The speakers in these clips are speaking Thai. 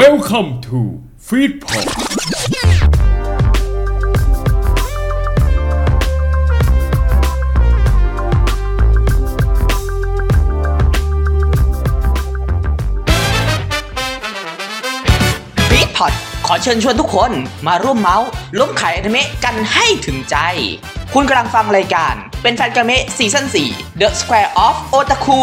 Welcome to Feedpod ฟีดพอดขอเชิญชวนทุกคนมาร่วมเมาส์ล้อมขายอนิเมะกันให้ถึงใจ คุณกำลังฟังรายการ เป็นแฟนกันเมะซีซั่น4 The Square of Otaku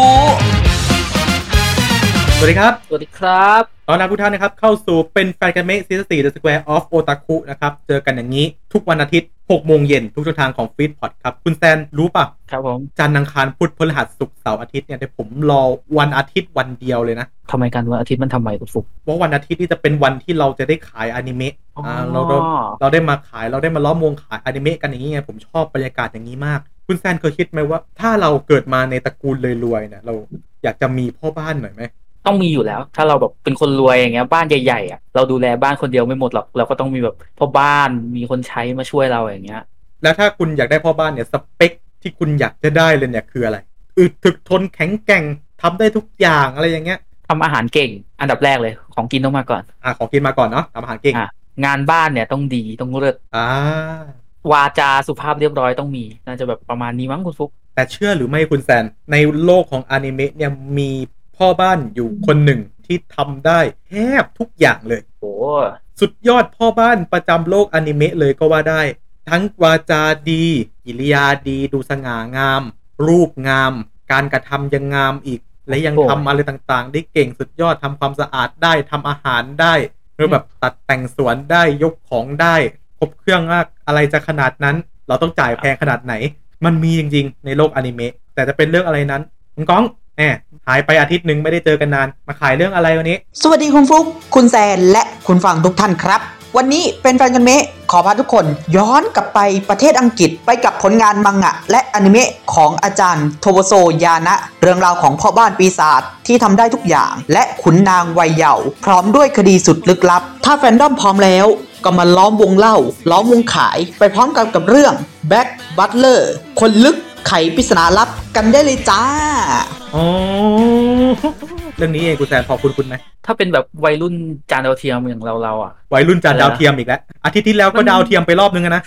วัสดีครับ สวัสดีครับตอนรับทุกท่านนะครับเข้าสู่เป็นแฟนกันเมะซีซั่น4 The Square of Otaku นะครับ เจอกันอย่างนี้ทุกวันอาทิตย์6โมงเย็นทุกช่องทางของฟีดพอดครับ คุณแซนรู้ป่ะครับผม จันทร์อังคารพุธพฤหัสศุกร์เสาร์อาทิตย์เนี่ยแต่ผมรอวันอาทิตย์วันเดียวเลยนะทำไมกันวันอาทิตย์มันทำไมคุณฟุกว่าวันอาทิตย์นี่จะเป็นวันที่เราจะได้ขายอนิเมะอ๋ออ่าเราเราเราได้มาขายเราได้มาล้อมวงขายอนิเมะกันอย่างนี้ไงผมชอบบรรยากาศอย่างนี้มาก คุณแซนเคยคิดไหมว่า ถ้าเราเกิดมาในตระกูลรวยๆเนี่ยเราอยากจะมีพ่อบ้านหน่อยไหม ต้องมีอยู่แล้ว ถ้าเราแบบเป็นคนรวยอย่างเงี้ย บ้านใหญ่ๆอะเราดูแลบ้านคนเดียวไม่หมดหรอกเราก็ต้องมีแบบพ่อบ้านมีคนใช้มาช่วยเราอย่างเงี้ย แล้วถ้าคุณอยากได้พ่อบ้านเนี่ยสเปคที่คุณอยากจะได้เลยเนี่ยคืออะไรอึดถึกทนแข็งแกร่งทำได้ทุกอย่างอะไรอย่างเงี้ยทำอาหารเก่ง อันดับแรกเลย ของกินต้องมาก่อน อะขอกินมาก่อนเนาะทำอาหารเก่งอะงานบ้านเนี่ยต้องดีต้องเลิศอ่าวาจาสุภาพเรียบร้อยต้องมี น่าจะแบบประมาณนี้มั้งคุณฟุก แต่เชื่อหรือไม่คุณแซน ในโลกของอนิเมะเนี่ยมี พ่อบ้านอยู่คนหนึ่งที่ทำได้แทบทุกอย่างเลย โอ้สุดยอดพ่อบ้านประจำโลกอนิเมะเลยก็ว่าได้ ทั้งวาจาดี กิริยาดี ดูสง่างาม รูปงาม การกระทำยังงามอีก และยังทำอะไรต่างๆ ได้เก่งสุดยอดทำความสะอาดได้ทำอาหารได้หรือแบบตัดแต่งสวนได้ยกของได้ครบเครื่องมากอะไรจะขนาดนั้น เราต้องจ่ายแพงขนาดไหน มันมีจริงๆ ในโลกอนิเมะแต่จะเป็นเรื่องอะไรนั้นคุณก้อง แหมหายไปอาทิตย์หนึ่งไม่ได้เจอกันนาน มาขายเรื่องอะไรวันนี้ สวัสดีคุณฟลุกคุณแซน และคุณฟังทุกท่านครับ วันนี้เป็นแฟนกันเมะขอพาทุกคนย้อนกลับไปประเทศอังกฤษไปกับผลงานมังงะ และอนิเมะของอาจารย์โทโบโซยานะ เรื่องราวของพ่อบ้านปีศาจที่ทำได้ทุกอย่าง และขุนนางวัยเยาว์พร้อมด้วยคดีสุดลึกลับ ถ้าแฟนดอมพร้อมแล้ว ก็มาล้อมวงเล่า ล้อมวงขาย ไปพร้อมกันกับเรื่องแบ็ k บัตเลอร์คนลึก ไขปริศนาลับกันได้เลยจ้า อ๋อเรื่องนี้เองคุณแซนพอคุณคุณไหมถ้าเป็นแบบวัยรุ่นจานดาวเทียมอย่างเราเราๆอะ วัยรุ่นจานอะไรนะดาวเทียมอีกแล้วอาทิตย์ที่แล้วก็มันดาวเทียมไปรอบนึงอะนะ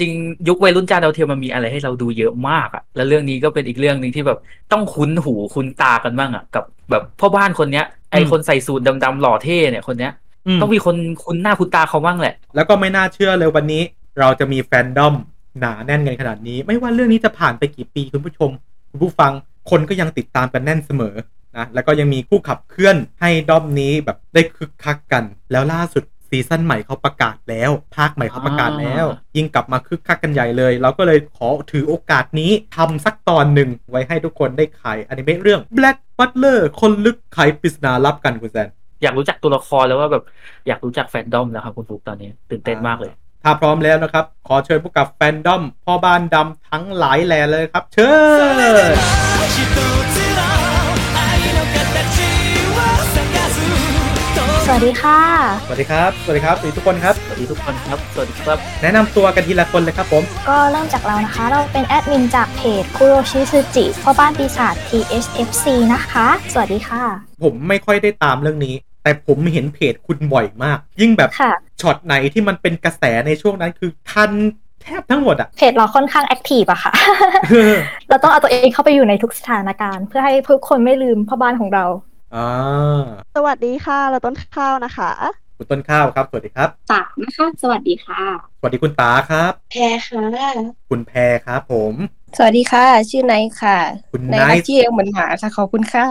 จริงยุควัยรุ่นจานดาวเทียมมันมีอะไรให้เราดูเยอะมากอะ แล้วเรื่องนี้ก็เป็นอีกเรื่องหนึ่งที่แบบต้องคุ้นหูคุ้นตากันบ้างอะกับแบบพ่อบ้านคนเนี้ยไออืมคนใส่สูทดำๆหล่อเท่เนี่ยคนเนี้ยอืมต้องมีคนคุ้นหน้าคุ้นตาเขาบ้างแหละ แล้วก็ไม่น่าเชื่อเลยวันนี้ เราจะมีแฟนดอม หนาแน่นกันขนาดนี้ ไม่ว่าเรื่องนี้จะผ่านไปกี่ปีคุณผู้ชม คุณผู้ฟังคนก็ยังติดตามกันแน่นเสมอนะแล้วก็ยังมีคู่ขับเคลื่อนให้ดอมนี้แบบได้คึกคักกัน แล้วล่าสุดซีซั่นใหม่เขาประกาศแล้ว ภาคใหม่เขาประกาศแล้ว ยิ่งกลับมาคึกคักกันใหญ่เลย เราก็เลยขอถือโอกาสนี้ทำสักตอนหนึ่งไว้ให้ทุกคนได้ขายอนิเมะเรื่อง Black Butler คนลึกไขปริศนาลับกันคุณแซนอยากรู้จักตัวละครแล้วว่าแบบอยากรู้จักแฟนดอมแล้วครับคุณฟุกตอนนี้ตื่นเต้นมากเลย ถ้าพร้อมแล้วนะครับ ขอเชิญพบกับแฟนดอมพ่อบ้านดำทั้งหลายแหล่เลยครับ เชิญสวัสดีค่ะ สวัสดีครับ สวัสดีครับ สวัสดีทุกคนครับ สวัสดีทุกคนครับ สวัสดีครับ แนะนำตัวกันทีละคนเลยครับผม ก็เริ่มจากเรานะคะ เราเป็นแอดมินจากเพจคุโรชิซูจิพ่อบ้านปีศาจ THFC นะคะ สวัสดีค่ะ ผมไม่ค่อยได้ตามเรื่องนี้ แต่ผมเห็นเพจคุณบ่อยมาก ยิ่งแบบค่ะช็อตไหนที่มันเป็นกระแสในช่วงนั้นคือทันแทบทั้งหมดอะเพจเราค่อนข้าง active อะค่ะ เราต้องเอาตัวเองเข้าไปอยู่ในทุกสถานการณ์ เพื่อให้ทุกคนไม่ลืมพ่อบ้านของเราอ่าสวัสดีค่ะ เราต้นข้าวนะคะ คุณต้นข้าวครับ สวัสดีครับตานะคะ สวัสดีค่ะ สวัสดีคุณตาครับ แพรค่ะ คุณแพรครับผม สวัสดีค่ะ ชื่อไนท์ค่ะคุณในไนรักท์ที่เองเหมือนหมาค่ะขอบคุณค่ะ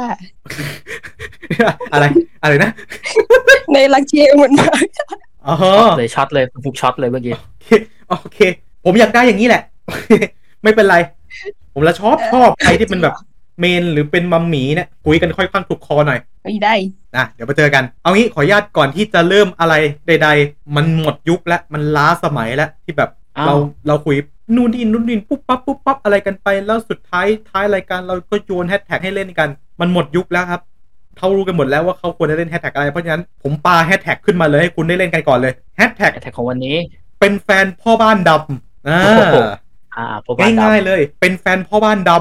อะไร อะไรนะ ในรักที่เองเหมือนหมาอ๋อเลยช็อตเลยคุณฟุกช็อตเลยเมื่อกี้โอเคโอเค ผมอยากได้อย่างนี้แหละ ไม่เป็นไร ผมละชอบชอบใครที่เป็นแบบเมนหรือเป็นมัมหมีเนี่ยคุยกันค่อยข้างถูกคอหน่อยไม่ได้นะเดี๋ยวมาเจอกัน เอางี้ขออนุญาตก่อนที่จะเริ่มอะไรใด ๆ มันหมดยุคแล้วมันล้าสมัยแล้วที่แบบอ้าวเราเราคุย นู่นนี่นู่นนี่ปุ๊บปั๊บปุ๊บปั๊บอะไรกันไปแล้วสุดท้ายท้ายรายการเราก็โยนแฮชแท็กให้เล่นกัน มันหมดยุคแล้วครับเขารู้กันหมดแล้วว่าเขาควรจะเล่นแฮชแท็กอะไร เพราะฉะนั้นผมปาแฮชแท็กขึ้นมาเลยให้คุณได้เล่นกันก่อนเลยแฮชแท็กแท็กของวันนี้ เป็นแฟนพ่อบ้านดำอ่าโอ้โหอ่าพบกันง่ายๆเลย เป็นแฟนพ่อบ้านดำ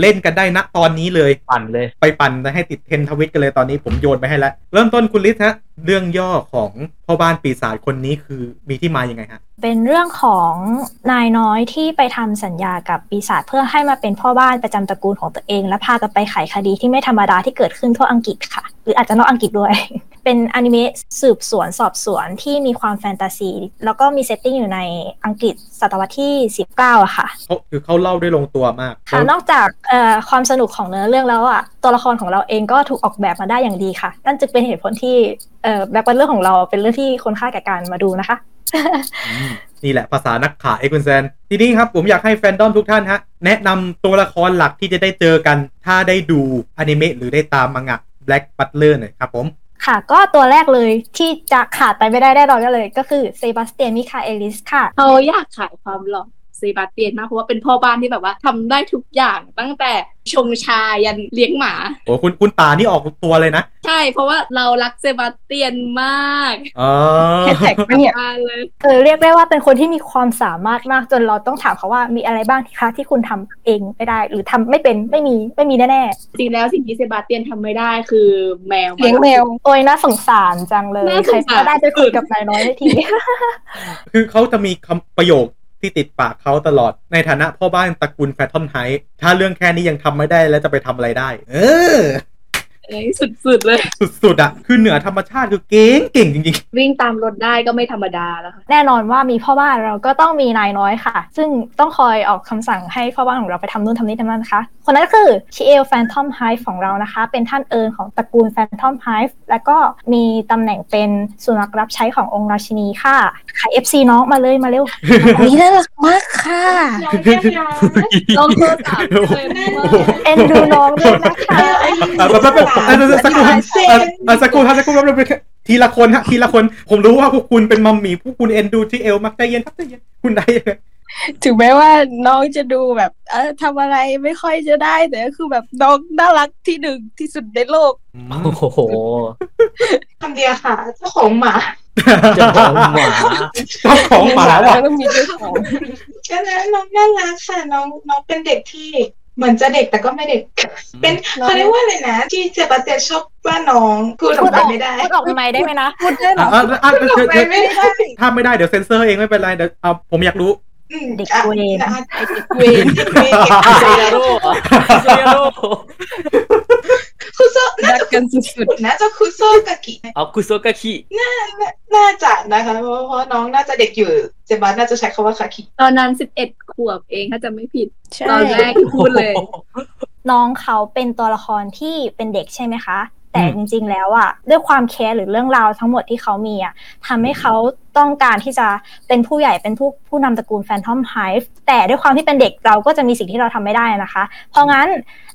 เล่นกันได้ณตอนนี้เลยปั่นเลย ไปปั่นให้ติดเทรนด์ทวิตกันเลยตอนนี้ผมโยนไปให้แล้ว เริ่มต้นคุณลิศฮะ เรื่องย่อของพ่อบ้านปีศาจคนนี้คือมีที่มายังไงฮะ เป็นเรื่องของนายน้อยที่ไปทำสัญญากับปีศาจเพื่อให้มาเป็นพ่อบ้านประจำตระกูลของตัวเอง และพากันไปไขคดีที่ไม่ธรรมดาที่เกิดขึ้นทั่วอังกฤษค่ะ หรืออาจจะนอกอังกฤษด้วย เป็นอนิเมะสืบสวนสอบสวนที่มีความแฟนตาซี แล้วก็มี setting อยู่ในอังกฤษศตวรรษที่ 19อะค่ะเขาคือเขาเล่าได้ลงตัวมากค่ะนอกจากเอ่อความสนุกของเนื้อเรื่องแล้วอะตัวละครของเราเองก็ถูกออกแบบมาได้อย่างดีค่ะ นั่นจึงเป็นเหตุผลที่เอ่อ Black เป็นเรื่องของเราเป็นเรื่องที่ควรค่าแก่การมาดูนะคะอืมนี่แหละภาษานักขายคุณแซนทีนี้ครับผมอยากให้แฟนดอมทุกท่านฮะ แนะนำตัวละครหลักที่จะได้เจอกัน ถ้าได้ดูอนิเมะหรือได้ตามมังงะ Black Butler หน่อยครับผมค่ะก็ตัวแรกเลยที่จะขาดไปไม่ได้แน่นอนก็เลย ก็คือเซบาสเตียนมิคาเอลิสค่ะเขาอยากขายความหล่อ เซบาสเตียนมากเพราะว่าเป็นพ่อบ้านที่แบบว่าทำได้ทุกอย่างตั้งแต่ชงชายันเลี้ยงหมาโอ้คุณคุณตานี่ออกตัวเลยนะ ใช่เพราะว่าเรารักเซบาสเตียนมากอ๋อแฮชแท็กปะเนี่ยมากเลยเออเรียกได้ว่าเป็นคนที่มีความสามารถมากจนเราต้องถามเขาว่ามีอะไรบ้างที่คะที่คุณทำเองไม่ได้ หรือทำไม่เป็นไม่มีไม่มีแน่จริงแล้วสิ่งที่เซบาสเตียนทำไม่ได้คือแมวเลี้ยงแมวๆโอ้ยน่าสงสารจังเลยน่าสใครงสารก็ได้ไปคุยกับนายน้อยได้ทีคือเขาจะมีคำประโยค ที่ติดปากเขาตลอดในฐานะพ่อบ้านตระกูลแฟนทอมไฮฟ์ถ้าเรื่องแค่นี้ยังทำไม่ได้แล้วจะไปทำอะไรได้ เออ เอ้ยสุดๆเลย สุดๆอะคือเหนือธรรมชาติคือเก่งเก่งจริงวิ่งตามรถได้ก็ไม่ธรรมดาแล้วค่ะแน่นอนว่ามีพ่อบ้านเราก็ต้องมีนายน้อยค่ะ ซึ่งต้องคอยออกคำสั่งให้พ่อบ้านของเราไปทำนู่นทำนี่ทำนั่นนะคะ คนนั้นก็คือชิเอลแฟนทอมไฮฟ์ของเรานะคะ เป็นท่านเอิญของตระกูลแฟนทอมไฮฟ์แล้วก็มีตำแหน่งเป็นสุนัขรับใช้ขององค์ราชินีค่ะขาย FC น้องมาเลยมาเร็วอันนี้น่ารักมากค่ะน้องแก้มยาลองโทรศัพท์เลยนะโอ้โหเอ็นดูน้องด้วยนะคะๆอะแป๊บแป๊บแป๊บอะสักครู่ครับอะอะสักครู่ครับสักครู่ครับเราไปทีละคนฮะทีละคน ผมรู้ว่าพวกคุณเป็นมัมมี่พวกคุณเอ็นดูที่เอลมักใจเย็นครับใจเย็นคุณได้ยังไงถึงแม้ว่าน้องจะดูแบบ เออทำอะไรไม่ค่อยจะได้แต่ก็คือแบบน้องน่ารักที่หนึ่งที่สุดในโลกโอ้โหคำเดียวค่ะเจ้าของหมาเจะของหมาเจ้าของหมาว่ะต้องมีเจ้าของก็นะน้องน่ารักค่ะน้องน้องเป็นเด็กที่ เหมือนจะเด็กแต่ก็ไม่เด็ก เป็นเขาเรียกว่าอะไรนะ ที่เจปาเตียชอบว่าน้องพูดออกมาไม่ได้พูดออกทำไมได้ไหมนะพูดได้เหรอะออะอะพูดออกเดี๋ยวไปเดี๋ยวไม่ได้ถ้าไม่ได้เดี๋ยวเซ็นเซอร์เองไม่เป็นไรเดี๋ยวเอาผมอยากรู้อืมเด็กอะเวรอะเวนเด็กเวรเซยาโร่เหรอเซยาโร่คุโซน่ารักจะกันสุดน่าจะคุโซกากิเอาคุโซกาคิน่าจะนะคะเพราะเพราะน้องน่าจะเด็กอยู่เซบาสน่าจะใช้คำว่าガキตอนนั้นสิบเอ็ด ขวบเองถ้าจะไม่ผิดๆใช่ตอนแรกที่พูดเลย น้องเขาเป็นตัวละครที่เป็นเด็กใช่ไหมคะ แต่อืจมริง ๆ แล้วอะด้วยความแคร์หรือเรื่องราวทั้งหมดที่เขามีอะทำให้เขาต้องการที่จะเป็นผู้ใหญ่เป็นผู้ผู้นำตระกูลแฟนทอมไฮฟ์แต่ด้วยความที่เป็นเด็กเราก็จะมีสิ่งที่เราทำไม่ได้นะคะ เพราะงั้น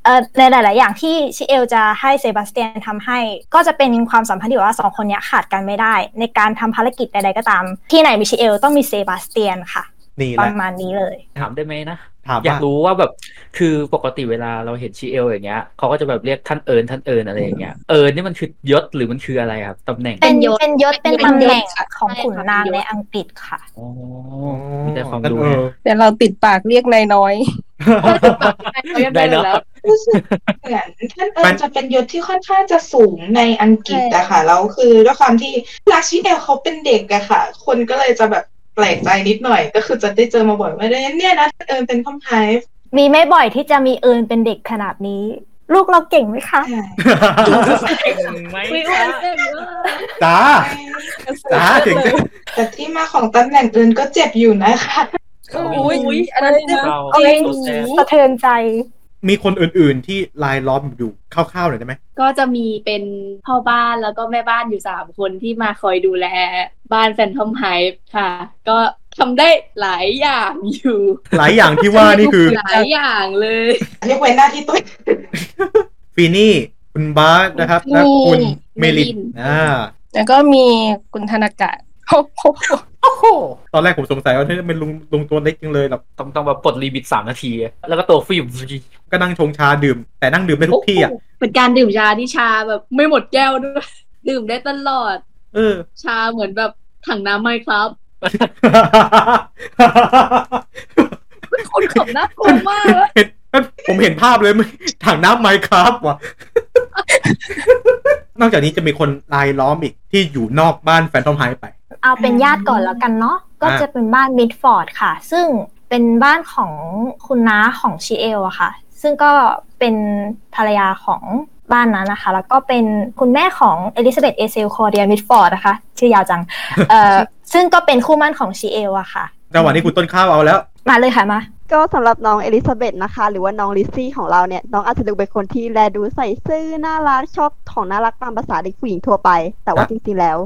เอ่อในหลาย ๆ อย่างที่ชิเอลจะให้เซบาสเตียนทำให้ ก็จะเป็นความสัมพันธ์ที่แบบว่าสองคนเนี้ยขาดกันไม่ได้ ในการทำภารกิจใด ๆ ก็ตาม ที่ไหนมีชิเอลต้องมีเซบาสเตียนค่ะ นี่แหละประมาณนี้เลย ถามได้ไหมนะ ถามอยากว่ารู้ว่าแบบคือปกติเวลาเราเห็นชีเอลอย่างเงี้ยเขาก็จะแบบเรียกท่านเอิร์ลท่านเอิร์ลอะไรอย่างเงี้ยเอิร์ลนี่มันคือยศหรือมันคืออะไรครับตำแหน่งเป็นเป็นยศเป็นยศเป็นเป็นตำแหน่งยศค่ะของขุนนางใช่ค่ะในอังกฤษค่ะ อ๋อ มีแต่ความรู้ เออแต่เราติดปากเรียกนายน้อย ได้เนอะ รู้สึกเหมือนท่านเอิญจะเป็นยศที่ค่อนข้างจะสูงในอังกฤษอะค่ะแล้วคือด้วยความที่ลาชิเอลเขาเป็นเด็กอะค่ะ คนก็เลยจะแบบ แปลกใจนิดหน่อย ก็คือจะได้เจอมาบ่อยว่าเนี่ยนะท่านเอิญเป็นคอมไพฟ์มีไม่บ่อยที่จะมีเอิญเป็นเด็กขนาดนี้ ลูกเราเก่งไหมคะเก่งไหมวิวคะเต็มเลยจ้าจ้าเก่งจังแต่ที่มาของตำแหน่งอื่นก็เจ็บอยู่นะคะอุ้ยอันนั้นนะเราเอาเองตัวแทนสะเทือนใจ มีคนอื่นๆที่ลายล้อมอยู่คร่าวๆหน่อยได้ไหมก็จะมีเป็นพ่อบ้านแล้วก็แม่บ้านอยู่สามคนที่มาคอยดูแลบ้านแฟนทอมไฮฟ์ค่ะ ก็ทำได้หลายอย่างอยู่ หลายอย่างที่ว่านี่คือ หลายอย่างเลยยกเว้นหน้าที่ตัวฟีนี่คุณบาสนะครับ และคุณเมลินอ่าแล้วก็มีคุณธนากะโอ้โห ตอนแรกผมสงสัยว่าเฮ้ยเป็นลุงลุงตัวเล็กจังเลยแบบต้องต้องแบบปลดลิมิตสามนาที แล้วก็ตัวฟิล์มก็นั่งชงชาดื่ม แต่นั่งดื่มได้ทุกที่อะโโหเป็นการดื่มชาที่ชาแบบไม่หมดแก้วด้วย ดื่มได้ตลอด เออ ชาเหมือนแบบถังน้ำไมครับเป็นคนขับน่ากลัวมากอะเห็นเอ้ยผมเห็นภาพเลยไม่ถังน้ำไมค์ครับว่ะนอกจากนี้จะมีคนรายล้อมอีกที่อยู่นอกบ้านแฟนทอมไฮฟ์ เอาเป็นญาติก่อนแล้วกันเนาะก็อ่าจะเป็นบ้านมิดฟอร์ดค่ะ ซึ่งเป็นบ้านของคุณน้าของชิเอลอะค่ะ ซึ่งก็เป็นภรรยาของบ้านนั้นนะคะ แล้วก็เป็นคุณแม่ของเอลิซาเบธเอเธลคอร์ดีเลียมิดฟอร์ดนะคะ ชื่อยาวจังเอ่อซึ่งก็เป็นคู่หมั่นของชิเอลอะค่ะจังหวะนี้คุณต้นข้าวเอาแล้ว มาเลยค่ะมาก็สำหรับน้องเอลิซาเบธนะคะ หรือว่าน้องลิซซี่ของเราเนี่ย น้องอาจจะดูเป็นคนที่แลดูใส่ซื่อน่ารักชอบของน่ารักตามภาษาเด็กผู้หญิงทั่วไป แต่ว่าครับจริงๆแล้ว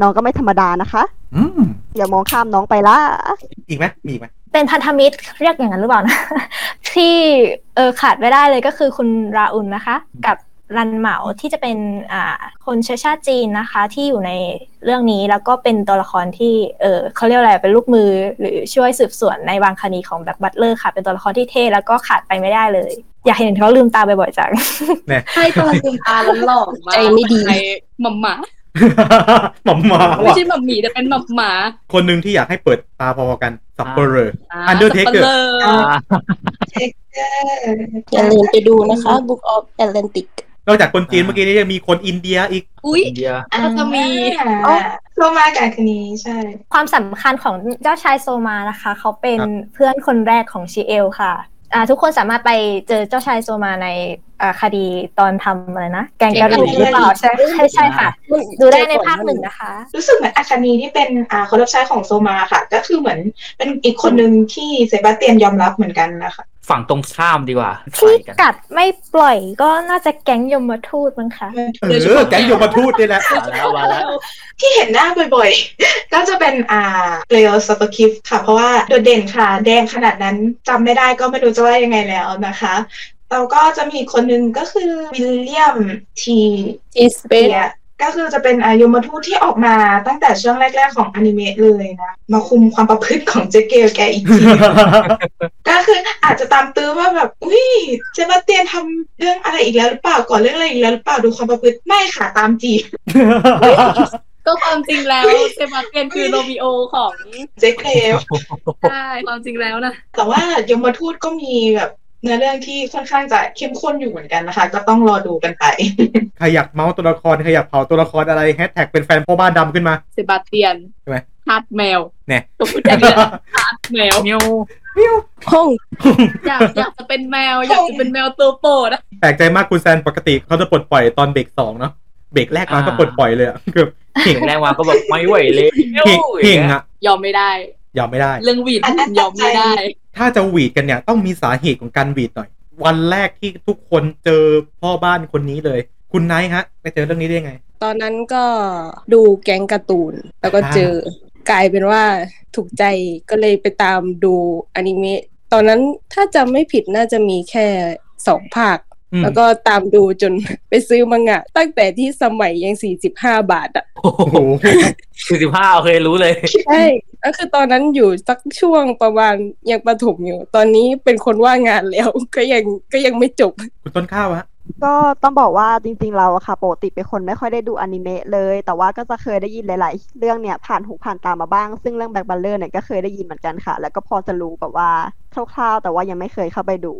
น้องก็ไม่ธรรมดานะคะอืมอย่ามองข้ามน้องไปละอีกไหมมีอีกไหมเป็นพันธมิตรเรียกอย่างนั้นหรือเปล่านะ ที่เออขาดไม่ได้เลยก็คือคุณราอุนนะคะ กับรันเหมาที่จะเป็นอ่าคนเชื้อชาติจีนนะคะ ที่อยู่ในเรื่องนี้แล้วก็เป็นตัวละครที่เออเขาเรียกอะไรเป็นลูกมือ หรือช่วยสืบสวนในบางคดีของ Black Butler ค่ะ เป็นตัวละครที่เท่แล้วก็ขาดไปไม่ได้เลย อยากเห็นเขาลืมตาบ่อยๆจังใช่ตอนลืมตาแล้วหล่อมากใจไม่ดีใครหม่ำหมา หม่อมมาไม่ว่ะใช่หม่ำหมีแต่เป็นหม่ำหมา คนหนึ่งที่อยากให้เปิดตาพอๆกันสับเปอร์า Undertaker สับปะเลออ่าอย่าลืมไปดูนะคะ Book of Atlantic นอกจากคนจีนเมื่อกี้นี้ยังมีคนอินเดียอีก อุ้ยอินเดียก็จะมีอ่าโลมากับคนนี้ใช่ ความสำคัญของเจ้าชายโซมานะคะ เขาเป็นครับเพื่อนคนแรกของชิเอลค่ะอ่า ทุกคนสามารถไปเจอเจ้าชายโซมาในอ่าคดีตอนทำอะไรนะ แกงกะหรี่หรือเปล่าใช่ใช่ใช่ค่ะ ดูได้ในภาคหนึ่งนะคะ รู้สึกเหมือนอาคานีที่เป็นอ่าคนรับใช้ของโซมาค่ะ ก็คือเหมือนเป็นอีกคนหนึ่งที่เซบาสเตียนยอมรับเหมือนกันนะคะ ฝั่งตรงข้ามดีกว่าที่ไปกันกัดไม่ปล่อยก็น่าจะแก๊งยมทูตมั้งคะเออแก๊งโยมทูตนี่แหละมาแล้วมาแล้วที่เห็นหน้าบ่อยๆ ก็จะเป็นอ่าเกลสตคิฟค่ะ เพราะว่าโดดเด่นค่ะ แดงขนาดนั้นจำไม่ได้ก็ไม่รู้จะว่ายังไงแล้วนะคะแล้วก็จะมีอีกคนนึงก็คือวิลเลียมทีที่สเปเปีนย ก็คือจะเป็นอายุมทูตที่ออกมาตั้งแต่ช่วงแรก ๆ ของอนิเมะเลยนะ มาคุมความประพฤติของเจเกลแกอีกทีก็คืออาจจะตามตื้อว่าแบบอุ้ยเซบาสเตียนทำเรื่องอะไรอีกแล้วหรือเปล่าก่อนเรื่องอะไรอีกแล้วหรือเปล่าดูความประพฤติไม่ค่ะตามจีบก็ความจริงแล้วเซบาสเตียนคือโรมิโอของเจเกลใช่ความจริงแล้วนะแต่ว่ายมทูตก็มีแบบ เนื้อเรื่องที่ค่อนข้างจะเข้มข้นอยู่เหมือนกันนะคะ ก็ต้องรอดูกันไป ใครอยากเมาส์ตัวละครใครอยากเผาตัวละครอะไรแฮชแท็กเป็นแฟนพ่อบ้านดำขึ้นมาเซบาสเตียนใช่ไหมทาสแมวเนี่ยตัวพูดอย่างนี้ทาสแมวเมียวห้องอยากอยากจะเป็นแมว อยากจะเป็นแมวตัวโปรดอะแปลกใจมากคุณแซนปกติเขาจะปลดปล่อยตอนเบรกสองเนาะเบรกแรกมาก็ปลดปล่อยเลยอะคือเห่งแรกมาก็แบบไม่ไหวเลยเห่งเห่งอะยอมไม่ได้ยอมไม่ได้ เรื่องหวีดอันนั้นยอมไม่ได้ ถ้าจะหวีดกันเนี่ยต้องมีสาเหตุของการหวีดหน่อย วันแรกที่ทุกคนเจอพ่อบ้านคนนี้เลย คุณไนท์ฮะไปเจอเรื่องนี้ได้ยังไง ตอนนั้นก็ดูแก๊งการ์ตูน แล้วก็เจอกลายเป็นว่าถูกใจก็เลยไปตามดูอนิเมะตอนนั้นถ้าจำไม่ผิดน่าจะมีแค่สองภาค แล้วก็ตามดูจนไปซื้อมังงะ ตั้งแต่ที่สมัยยังสี่สิบห้าบาทอะโอ้โหโอ้โหสี่สิบห้าโอเครู้เลย ใช่ก็คือตอนนั้นอยู่สักช่วงประมาณยังประถมอยู่ ตอนนี้เป็นคนว่างงานแล้วก็ยังก็ยังไม่จบคุณต้นข้าวฮะ ก็ต้องบอกว่าจริงๆเราอะค่ะปกติเป็นคนไม่ค่อยได้ดูอนิเมะเลย แต่ว่าก็จะเคยได้ยินหลาย ๆ เรื่องเนี่ยผ่านหูผ่านตามาบ้าง ซึ่งเรื่อง Black Butler เนี่ยก็เคยได้ยินเหมือนกันค่ะ แล้วก็พอจะรู้แบบว่าคร่าวๆ แต่ว่ายังไม่เคยเข้าไปดู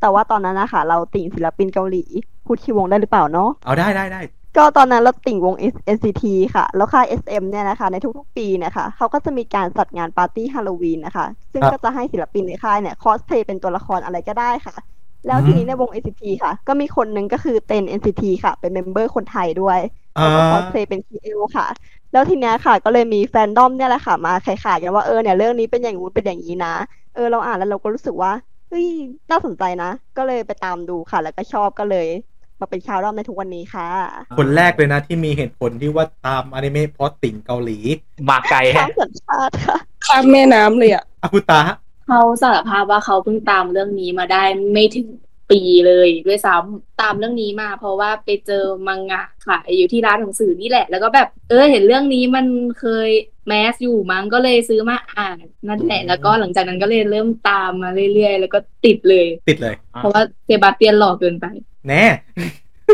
แต่ว่าตอนนั้นนะคะเราติ่งศิลปินเกาหลีพูดชื่อวงได้หรือเปล่าเนาะเอาได้ได้ได้ก็ตอนนั้นเราติ่งวง NCT ค่ะ แล้วค่าย SM เนี่ยนะคะ ในทุกๆ ปีเนี่ยค่ะเขาก็จะมีการจัดงานปาร์ตี้ฮาโลวีนนะคะ ซึ่งครับก็จะให้ศิลปินในค่ายเนี่ยคอสเพลย์เป็นตัวละครอะไรก็ได้ค่ะ แล้วอืมทีนี้ในวง NCT ค่ะ ก็มีคนหนึ่งก็คือเต้น NCT ค่ะ เป็น member คนไทยด้วยอ่าเขาก็คอสเพลย์เป็น ชิเอล ค่ะ แล้วทีเนี้ยค่ะ ก็เลยมีแฟนดอมเนี่ยแหละค่ะมาขายๆกันว่าเออเนี่ยเรื่องนี้เป็นอย่างงู้นเป็นอย่างนี้นะ เออเราอ่านแล้วเราก็รู้สึกว่าเฮ้ยน่าสนใจนะ ก็เลยไปตามดูค่ะ แล้วก็ชอบก็เลย มาเป็นชาวดอมในทุกวันนี้ค่ะ คนแรกเลยนะที่มีเหตุผลที่ว่าตามอนิเมะเพราะติ่งเกาหลี มาไกลข้าแฮะมสัญชาติค่ะข้ามแม่น้ำเลยอะอากุตาฮะ เขาสารภาพว่าเขาเพิ่งตามเรื่องนี้มาได้ไม่ถึงปีเลยด้วยซ้ำตามเรื่องนี้มาเพราะว่าไปเจอมังงะขายอยู่ที่ร้านหนังสือนี่แหละ แล้วก็แบบ เออเห็นเรื่องนี้มันเคยแมสอยู่มั้งก็เลยซื้อมาอ่านนั่นแหละแล้วก็หลังจากนั้นก็เลยเริ่มตามมาเรื่อยๆ แล้วก็ติดเลย ติดเลย เพราะว่าเซบาสเตียนหล่อเกินไป แน่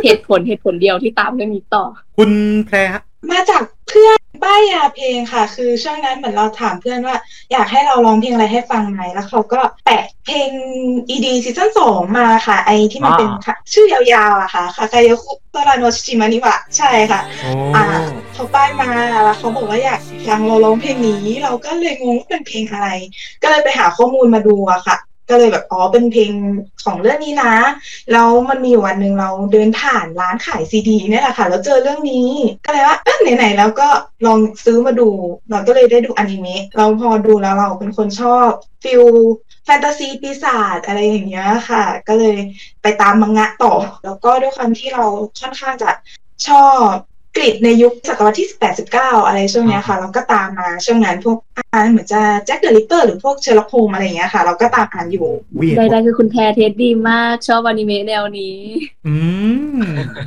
เหตุผลเหตุผลเดียวที่ตามเรื่องนี้ต่อ คุณแพรฮะมาจากเพื่อน ป้ายยาาเพลงค่ะ คือช่วงนั้นเหมือนเราถามเพื่อนว่า อยากให้เราร้องเพลงอะไรให้ฟังไหมแล้วเขาก็แปะเพลง ED ซีซั่นสองมาค่ะ ไอที่มันเป็นค่ะชื่อยาวๆอะค่ะคาคายคุโตราโนชิมานิวะใช่ค่ะโอ้อ่าเขาป้ายมาแล้วเขาบอกว่าอยากฟังเราร้องเพลงนี้ เราก็เลยงงว่าเป็นเพลงอะไร ก็เลยไปหาข้อมูลมาดูอะค่ะ ก็เลยแบบอ๋อเป็นเพลงของเรื่องนี้นะ แล้วมันมีวันหนึ่งเราเดินผ่านร้านขายซีดีเนี่ยแหละค่ะ แล้วเจอเรื่องนี้ก็เลยว่าเออไหนๆแล้วก็ลองซื้อมาดู เราก็เลยได้ดูอนิเมะเราพอดูแล้วเราเป็นคนชอบฟิลแฟนตาซีปีศาจอะไรอย่างเงี้ยค่ะ ก็เลยไปตามมังงะต่อ แล้วก็ด้วยความที่เราค่อนข้างจะชอบกรีดในยุคศตวรรษที่18 19อะไรช่วงเนี้ยค่ะ เราก็ตามมาช่วงนั้นพวกอ่านเหมือนจะแจ็คเดอะลิปเปอร์หรือพวกเชอร์ล็อกโฮมอะไรอย่างเงี้ยค่ะ เราก็ตามอ่านอยู่เวียนใดๆคือคุณแพรเทสดีมากชอบอนิเมะแนวนี้ อืม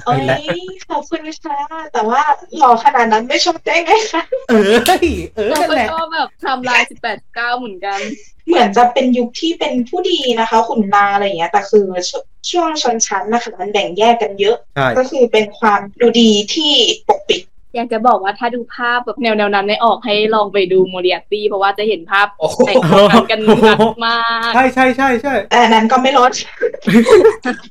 โอ้ไปยแล้วขอบคุณค่ะแต่ว่าหล่อขนาดนั้นไม่ชอบได้ไงคะเออเออเรานั่นก็แหละชอบแบบทำลายสิบแปดเก้าเหมือนกัน เหมือนจะเป็นยุคที่เป็นผู้ดีนะคะขุนนางอะไรอย่างเงี้ยแต่คือชช่วงชนชั้นนะคะมันแบ่งแยกกันเยอะใช่ก็คือเป็นความดูดีที่ปกปิด อยากจะบอกว่าถ้าดูภาพแบบแนวแนวๆนั้นไม่ออกให้ลองไปดูโมเดียตี้เพราะว่าจะเห็นภาพโอ้โหแต่งตัวกันนัดมากใช่ใช่ใช่ใช่แต่อันนั้นก็ไม่ลด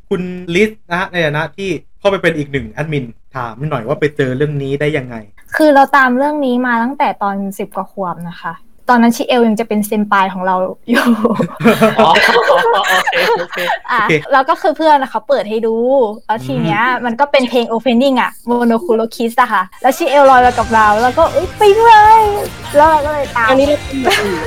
คุณลิสนะฮะในฐานะที่เข้าไปเป็นอีกหนึ่งแอดมินถามหน่อยว่าไปเจอเรื่องนี้ได้ยังไง คือเราตามเรื่องนี้มาตั้งแต่ตอนสิบกว่าขวบนะคะต อนนั้นชิเอลยังจะเป็นเซนปายของเราอยู่อ๋อโอเคโอเคอะโอเคแล้วก็คือเพื่อนนะคะเปิดให้ดู แล้วทีเนี้ยมันก็เป็นเพลง opening อะโมโนคุโรคิสอะค่ะ แล้วชิเอลลอยมากับเรา แล้วก็เอ้ยไปเลยแล้วเราก็เลยตามอันนี้เราเป็นแบบอื่น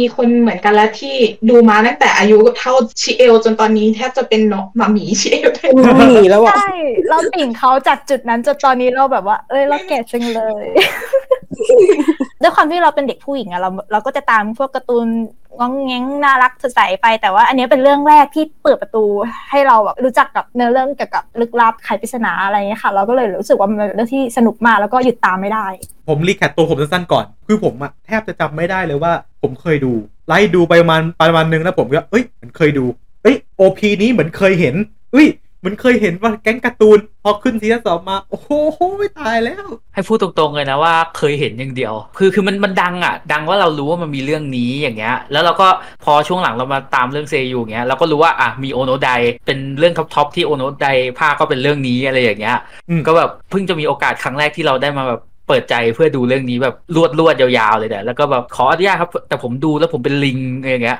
มีคนเหมือนกันแล้วที่ดูมาตั้งแต่อายุเท่าชิเอลจนตอนนี้แทบจะเป็นน้องหมาหมีชิเอลได้หนีแล้วอะใช่เราติ่งเขาจากจุดนั้นจนตอนนี้เราแบบว่า เอ้ยเราแก่จังเลย ด้วยความที่เราเป็นเด็กผู้หญิงอะเราเราก็จะตามพวกการ์ตูนง้องแง้งน่ารักสดใสไปแต่ว่า อันนี้เป็นเรื่องแรกที่เปิดประตูให้เราแบบรู้จักกับเนื้อเรื่องเกี่ยวกับลึกลับไขปริศนาอะไรเงี้ยค่ะ เราก็เลยรู้สึกว่ามันเป็นเรื่องที่สนุกมากแล้วก็หยุดตามไม่ได้ ผม recap ตัวผมสั้นๆก่อน คือผมอะแทบจะจำไม่ได้เลยว่า ผมเคยดู ไล่ดูไปประมาณประมาณนึงแล้วผมก็เอ้ยเหมือนเคยดูเอ้ย OP นี้เหมือนเคยเห็นเอ้ย เหมือนเคยเห็นว่าแก๊งการ์ตูน พอขึ้น season สองมา โอ้โหไม่ตายแล้ว ให้พูดตรงๆเลยนะว่าเคยเห็นอย่างเดียว คือคือมันมันดังอะ ดังว่าเรารู้ว่ามันมีเรื่องนี้อย่างเงี้ย แล้วเราก็พอช่วงหลังเรามาตามเรื่องเซยูอย่างเงี้ยเราก็รู้ว่าอะมีโอโนไดเป็นเรื่องท็อปๆที่โอโนไดภาคก็เป็นเรื่องนี้อะไรอย่างเงี้ยอืมก็แบบเพิ่งจะมีโอกาสครั้งแรกที่เราได้มาแบบ เปิดใจเพื่อดูเรื่องนี้แบบรวดรวดยาวๆเลยแต่แล้วก็แบบขออนุญาตครับ แต่ผมดูแล้วผมเป็นลิงอย่างเงี้ย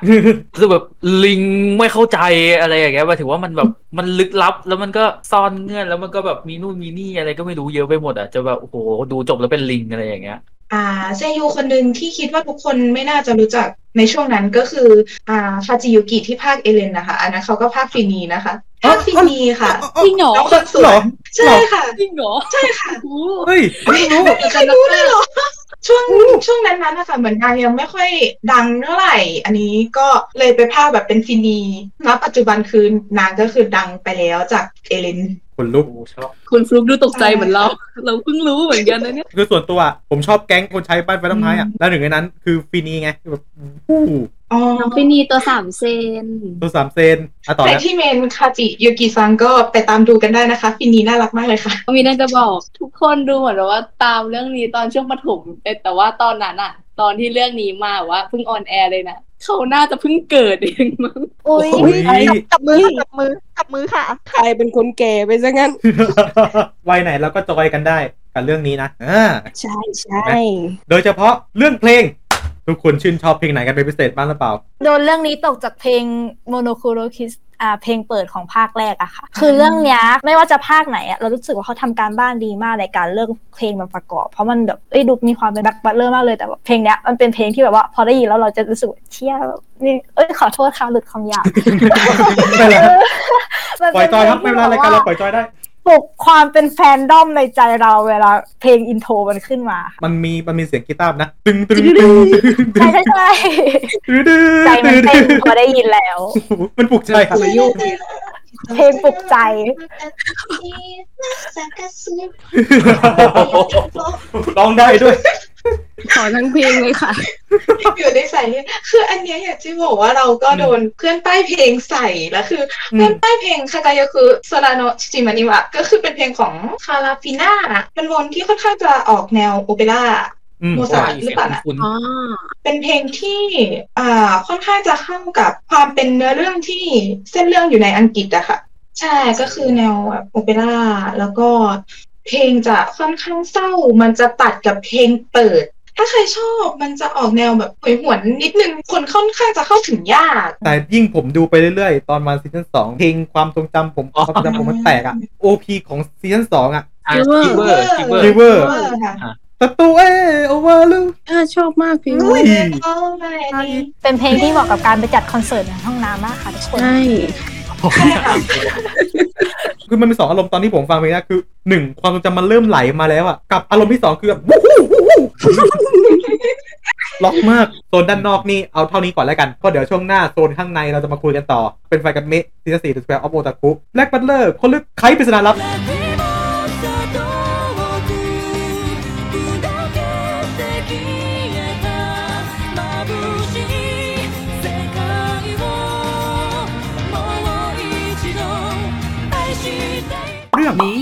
คือแบบลิงไม่เข้าใจอะไรอย่างเงี้ยมาถือว่ามันแบบมันลึกลับ แล้วมันก็ซ่อนเงื่อนแล้วมันก็แบบมีนู่นมีนี่อะไรก็ไม่รู้เยอะไปหมดอะจะแบบโอ้โหดูจบแล้วเป็นลิงอะไรอย่างเงี้ย อ่าเซยูคนหนึ่งที่คิดว่าทุกคนไม่น่าจะรู้จักในช่วงนั้นก็คืออ่าคาจิยุกิที่ภาคเอเลนนะคะ อันนั้นเขาก็ภาคฟินีนะคะภาคฟินีค่ะจริงเหรอน้องคนสเหรวอยใช่ค่ะจริงเหรอใช่ค่ะโอ้เฮ้ยไม่รู้ไม่มีใครรู้เลยเหรอช่วงช่วงนั้นนั้นนะคะเหมือนนางยังไม่ค่อยดังเท่าไหร่ อันนี้ก็เลยไปภาคแบบเป็นฟินีณปัจจุบันคือนางก็คือดังไปแล้วจากเอเลนคนลุกชอบคุณฟลุกดูตกใจเหมือนเรา เราเพิ่งรู้เหมือนกันนะเนี่ย คือส่วนตัวอะผมชอบแก๊งคนใช้บ้านไฟต้นไม้อะแล้วหนึ่งในนั้นคือฟินีไงแบบอู้อ๋อน้องฟินีตัวสามเซน ตัวสามเซนอะต่อแต่แล้วที่เมนคาจิยูกิซังก็ไปตามดูกันได้นะคะ ฟินีน่ารักมากเลยค่ะมีนั่นจะบอกทุกคนดูเหมือนว่าตามเรื่องนี้ตอนช่วงปฐมแต่แต่ว่าตอนนั้นอะตอนที่เรื่องนี้มาว่าเพิ่ง on air เลยนะ เขาน่าจะเพิ่งเกิดเองมั้งอุ้ยอุ๊ยจับมือจับมือจับมือค่ะ ใครเป็นคนแก่ไปซะงั้น วัยไหนเราก็จอยกันได้กับเรื่องนี้นะอ่า ใช่ใช่โดยเฉพาะเรื่องเพลง ทุกคนชื่นชอบเพลงไหนกันเป็นพิเศษบ้างหรือเปล่า โดนเรื่องนี้ตกจากเพลงモノクロのキスอ่า เพลงเปิดของภาคแรกอะค่ะ คือเรื่องเนี้ยไม่ว่าจะภาคไหนอะเรารู้สึกว่าเขาทำการบ้านดีมากในการเลือกเพลงมาประกอบ เพราะมันแบบเอ้ยดูมีความเป็น Black Butler มากเลยแต่ว่าเพลงเนี้ยมันเป็นเพลงที่แบบว่าพอได้ยินแล้วเราจะรู้สึกว่าเชี่ยนี่เอ้ยขอโทษค่ะหลุดคำหยาบไม่เป็นไรมันปล่อยจอยครับพลไม่งเป็นไรที่รายการเราแบบปล่อยจอยได้ ปลุกความเป็นแฟนดอมในใจเราเวลาเพลง intro มันขึ้นมาค่ะมันมีมันมีเสียงกีตาร์นะตึงตึงตึงตึงตึงใช่ใช่ใช่ตึงตึงใจมันเต้นพอได้ยินแล้ว มันปลุกใจครับเพลงปลุกใจ ร้องได้ด้วย ขอทั้งเพลงเลยค่ะ อยู่ในสายเลือดคืออันเนี้ยอยากจะบอกว่าเราก็โดนเพื่อนป้ายเพลงใส่แล้วคืออมเพื่อนป้ายเพลง輝く空の静寂にはก็คือเป็นเพลงของคาราฟิน่าเป็นวงที่ค่อนข้างจะออกแนวโอเปร่าอืมโมซาร์ทหรือเปล่านะคุณอ๋อเป็นเพลงที่อ่าค่อนข้างจะเข้ากับความเป็นเนื้อเรื่องที่เส้นเรื่องอยู่ในอังกฤษอะค่ะ ใช่ก็คือแนวแบบโอเปร่าแล้วก็เพลงจะค่อนข้างเศร้า มันจะตัดกับเพลงเปิด ถ้าใครชอบมันจะออกแนวแบบโหยหวนนิดนึง คนค่อนข้างจะเข้าถึงยาก แต่ยิ่งผมดูไปเรื่อยๆ ตอนมาซีซั่นสองเพลงความทรงจำผมความทรงจำผมมันแตกอะ OP ของซีซั่นสองอะอ่าจิเวอร์จิเวอร์ Giver เออค่ะประตูเอโอเวอร์ลูอ่าชอบมากเพลงอุ้ยโอ้ไม่อันนี้เป็นเพลงที่เหมาะกับการไปจัดคอนเสิร์ตในห้องน้ำมากค่ะทุกคนใช่ใช่ค่ะคือมันมีสองอารมณ์ตอนที่ผมฟังเพลงนะคือหนึ่งความทรงจำมันเริ่มไหลมาแล้วอะกับอารมณ์ที่สองคือแบบวู้ฮู้วู้ฮู้ ร็อกมาก โซนด้านนอกนี่เอาเท่านี้ก่อนแล้วกันเพราะเดี๋ยวช่วงหน้าโซนข้างในเราจะมาคุยกันต่อ เป็นแฟนกันเมะซีซั่นสี่ The Square of Otaku Black Butler คนลึกไขปริศนาลับเรื่องนี้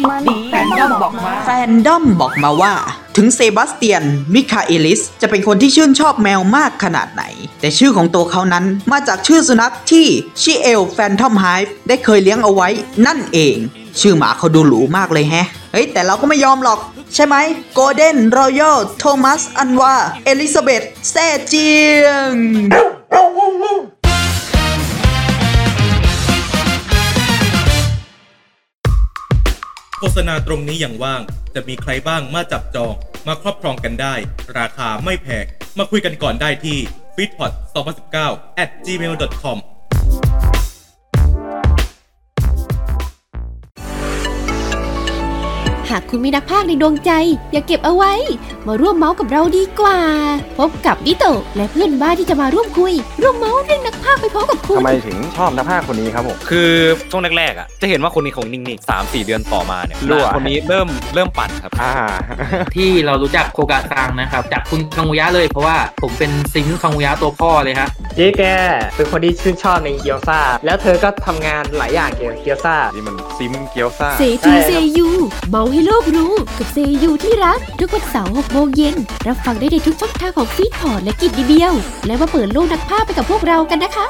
แฟนดอมบอกมาแฟนดอมบอกมาว่า ถึงเซบาสเตียน มิคาเอลิส จะเป็นคนที่ชื่นชอบแมวมากขนาดไหน แต่ชื่อของตัวเขานั้นมาจากชื่อสุนัขที่ชิเอลแฟนทอมไฮฟ์ได้เคยเลี้ยงเอาไว้นั่นเอง ชื่อหมาเขาดูหรูมากเลยแฮะ เฮ้ย แต่เราก็ไม่ยอมหรอก ใช่ไหมโกลเด้นรอยัลโทมัสอันวาเอลิซาเบธแซ่เจียงาตรงนี้อย่างว่าง จะมีใครบ้างมาจับจองมาครอบครองกันได้ ราคาไม่แพงมาคุยกันก่อนได้ที่ f e e d p o t 2019 at gmail.com หากคุณมีนักพากย์ในดวงใจ อย่าเก็บเอาไว้ มาร่วมเมาส์กับเราดีกว่า พบกับดิโตะและเพื่อนบ้านที่จะมาร่วมคุย ร่วมเมาส์เรื่องนักพากย์ไปพร้อมกับคุณ ทำไมถึงชอบนักพากย์คนนี้ครับผม คือช่วงแรกๆอะจะเห็นว่าคนนี้คงนิ่งๆสามสี่เดือนต่อมาเนี่ยรั่ว คนนี้เริ่มเริ่มปั่นครับ อ่า ที่เรารู้จักโคกะซังนะครับจากคุณคังุยะเลยเพราะว่าผมเป็นซิงค์คังุยะตัวพ่อเลยฮะเจ๊แกเป็นคนที่ชื่นชอบในเกียวซาแล้วเธอก็ทำงานหลายอย่างเกี่ยวกับเกียวซานี่มันซิมเกียวซ่า เซจูเซยูเมาให้โลกรู้กับเซยูที่รัก ทุกวันเสาร์6โมงเย็นรับฟังได้ในทุกช่องทางของฟีดพอร์ตและกิจดีเบียว และมาเปิดโลกนักพากย์ไปกับพวกเรากันนะคะ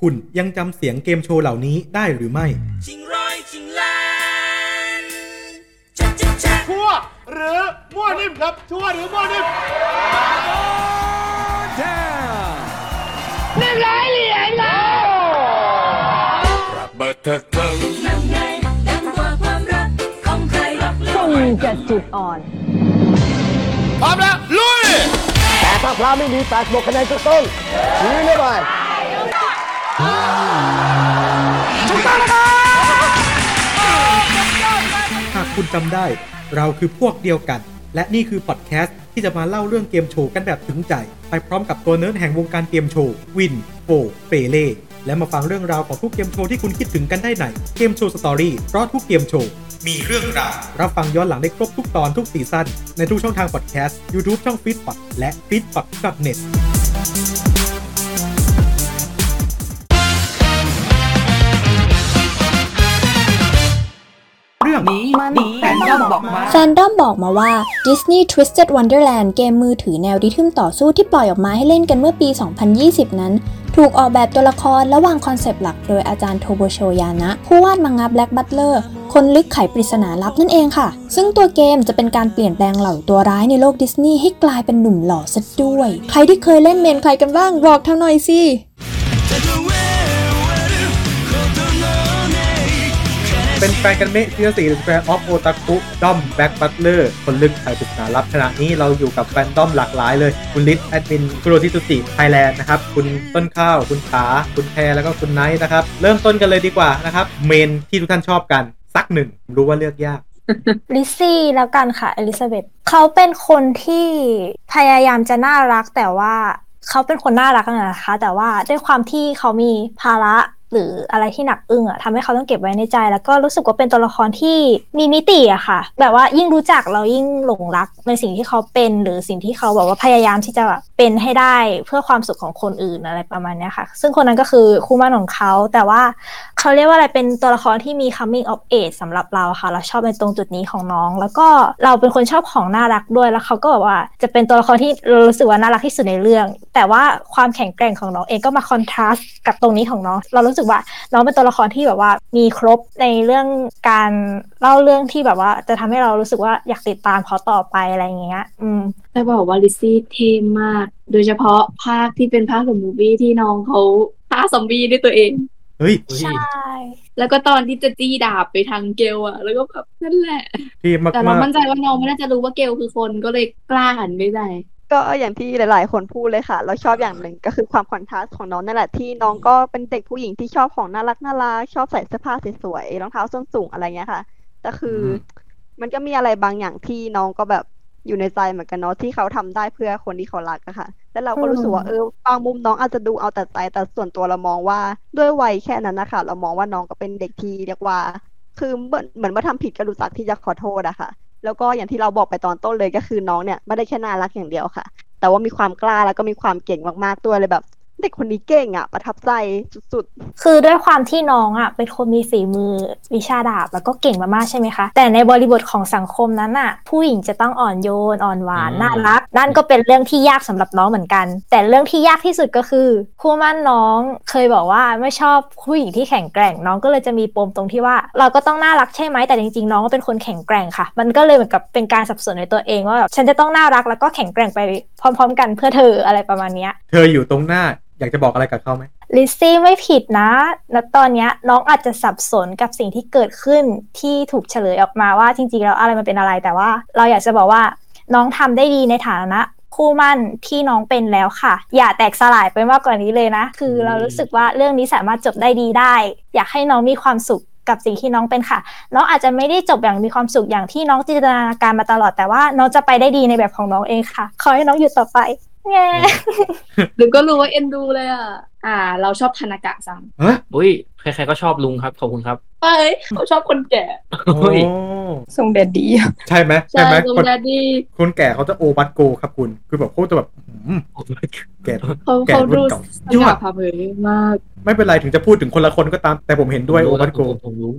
คุณยังจำเสียงเกมโชว์เหล่านี้ได้หรือไม่ชั่วหรือมั่วนิ่มครับชั่วหรือมั่วนิ่ม สองจุดอ่อน พร้อมแล้วลุย แต่ถ้าพระไม่มีแปดบวกคะแนนก็ต้องชี้ไม่ไปหากคุณจำได้ เราคือพวกเดียวกัน และนี่คือพอดแคสต์ที่จะมาเล่าเรื่องเกมโชว์กันแบบถึงใจ ไปพร้อมกับตัวเนิร์ดแห่งวงการเกมโชว์ วินโฟเปเล่ และมาฟังเรื่องราวของทุกเกมโชว์ที่คุณคิดถึงกันได้ในเกมโชว์สตอรี่เพราะทุกเกมโชว์มีเรื่องราวรับฟังย้อนหลังได้ครบทุกตอนทุกซีซั่นในทุกช่องทางพอดแคสต์ YouTube ช่องฟีดพอดและฟีดพอด .net เรื่องนี้แฟนดอมบอกมาแฟนดอมบอกมาว่า Disney Twisted Wonderland เกมมือถือแนว rhythm ต่อสู้ที่ปล่อยออกมาให้เล่นกันเมื่อปี 2020 นั้น ถูกออกแบบตัวละครและวางคอนเซปต์หลักโดยอาจารย์โทโบโสะ ยานะ ผู้วาดมังงะ Black Butler คนลึกไขปริศนาลับนั่นเองค่ะ ซึ่งตัวเกมจะเป็นการเปลี่ยนแปลงเหล่าตัวร้ายในโลกดิสนีย์ให้กลายเป็นหนุ่มหล่อซะด้วย ใครที่เคยเล่น main ใครกันบ้างบอกเราหน่อยสิ เป็นแฟนกันเมะซีซั่นสี่ The Square of Otaku ด้อม Black Butler คนลึกไขปริศนาลับขณะนี้เราอยู่กับแฟนด้อมหลากหลายเลย คุณลิศแอดมินคุโรชิสึจิไทยแลนด์นะครับ คุณต้นข้าว คุณขา คุณแพรแล้วก็คุณไนท์นะครับ เริ่มต้นกันเลยดีกว่านะครับ เมนที่ทุกท่านชอบกันสักหนึ่งรู้ว่าเลือกยากลิซซี่แล้วกันค่ะอลิซาเบธเขาเป็นคนที่พยายามจะน่ารักแต่ว่าเขาเป็นคนน่ารักนะคะ แต่ว่าด้วยความที่เขามีภาระ หรืออะไรที่หนักอึ้งอะทำให้เขาต้องเก็บไว้ในใจ แล้วก็รู้สึกว่าเป็นตัวละครที่มีมิติอะค่ะ แบบว่ายิ่งรู้จักเรายิ่งหลงรักในสิ่งที่เขาเป็น หรือสิ่งที่เขาแบบว่าพยายามที่จะแบบเป็นให้ได้เพื่อความสุขของคนอื่นอะไรประมาณนี้ค่ะ ซึ่งคนนั้นก็คือคู่มั่นของเขา แต่ว่าเขาเรียกว่าอะไรเป็นตัวละครที่มี coming of age สำหรับเราค่ะ เราชอบในตรงจุดนี้ของน้อง แล้วก็เราเป็นคนชอบของน่ารักด้วยแล้วเขาก็แบบว่าจะเป็นตัวละครที่เรารู้สึกว่าน่ารักที่สุดในเรื่อง แต่ว่าความแข็งแกร่งของน้องเองก็มาคอนทราสต์กับตรงนี้ของน้อง เรารู้สึกว่าน้องเป็นตัวละครที่แบบว่ามีครบในเรื่องการเล่าเรื่องที่แบบว่า จะทำให้เรารู้สึกว่าอยากติดตามเขาต่อไปอะไรอย่างเงี้ย อืมแต่บอกว่าลิซซี่เท่มาก โดยเฉพาะภาคที่เป็นภาคของมูฟี่ที่น้องเขาฆ่าซอมบี้ด้วยตัวเองเฮ้ยใช่แล้วก็ตอนที่จะจี้ดาบไปทางเกลอะแล้วก็แบบนั่นแหละที่มากแต่เรามั่นใจว่าน้องไม่น่าจะรู้ว่าเกลคือคนก็เลยกล้าหันไปใส่ ก็อย่างที่หลาย ๆ คนพูดเลยค่ะ เราชอบอย่างหนึ่งก็คือความคอนทราสต์ของน้องนั่นแหละที่น้องก็เป็นเด็กผู้หญิงที่ชอบของน่ารักน่ารักชอบใส่เสื้อผ้าสวยๆรองเท้าส้นสูงอะไรเงี้ยค่ะแต่คืออมันก็มีอะไรบางอย่างที่น้องก็แบบอยู่ในใจเหมือนกันเนาะที่เขาทำได้เพื่อคนที่เขารักอะค่ะ แล้วเราก็รู้สึกว่าเออบางมุมน้องอาจจะดูเอาแต่ใจแต่ส่วนตัวเรามองว่าด้วยวัยแค่นั้นนะคะเรามองว่าน้องก็เป็นเด็กที่เรียกว่า คือเหมือนเหมือนว่าทำผิดก็รู้จักที่จะขอโทษอะค่ะ แล้วก็อย่างที่เราบอกไปตอนต้นเลยก็คือน้องเนี่ยไม่ได้แค่น่ารักอย่างเดียวค่ะ แต่ว่ามีความกล้าแล้วก็มีความเก่งมากๆด้วยเลยแบบ เด็กคนนี้เก่งอะประทับใจสุดคือด้วยความที่น้องอะเป็นคนมีฝีมือวิชาดาบแล้วก็เก่งมากๆใช่ไหมคะ แต่ในบริบทของสังคมนั้นอะผู้หญิงจะต้องอ่อนโยนอ่อนหวานน่ารัก นั่นก็เป็นเรื่องที่ยากสำหรับน้องเหมือนกัน แต่เรื่องที่ยากที่สุดก็คือคู่มั่นน้องเคยบอกว่าไม่ชอบผู้หญิงที่แข็งแกร่งน้องก็เลยจะมีปมตรงที่ว่า เราก็ต้องน่ารักใช่ไหมแต่จริงๆ น้องก็เป็นคนแข็งแกร่งค่ะ มันก็เลยเหมือนกับเป็นการสับสนในตัวเองว่าแบบฉันจะต้องน่ารักแล้วก็แข็งแกร่งไปพร้อม ๆ กันเพื่อเธออะไรประมาณเนี้ยเธออยู่ตรงหน้าอยากจะบอกอะไรกับเขาไหมลิซซี่ไม่ผิดนะณตอนนี้น้องอาจจะสับสนกับสิ่งที่เกิดขึ้นที่ถูกเฉลยออกมาว่าจริงๆแล้วอะไรมันเป็นอะไร แต่ว่าเราอยากจะบอกว่าน้องทำได้ดีในฐานะคู่มั่นที่น้องเป็นแล้วค่ะ อย่าแตกสลายไปมากกว่านี้เลยนะ คือเรารู้สึกว่าเรื่องนี้สามารถจบได้ดีได้ อยากให้น้องมีความสุขกับสิ่งที่น้องเป็นค่ะ น้องอาจจะไม่ได้จบอย่างมีความสุขอย่างที่น้องจินตนาการมาตลอดแต่ว่าน้องจะไปได้ดีในแบบของน้องเองค่ะ ขอให้น้องอยู่ต่อไป แง่หรือก็รู้ว่าเอ็นดูเลยอะ อ่า เราชอบธนากะซังอุ้ยใครๆก็ชอบลุงครับขอบคุณครับเอ้ยเขาชอบคนแก่เฮ้ยๆทรงแดดดีใช่ไหมใช่ไหมตรงคนแดดดี้คนแก่เขาจะโอบัตโกครับคุณ คือแบบเขาจะแบบอืมแก่เขาแก่เขารุ่ดูนเก่าสยอง่าดผ่าเผยมาก ไม่เป็นไรถึงจะพูดถึงคนละคนก็ตามแต่ผมเห็นด้วยโอบัตโก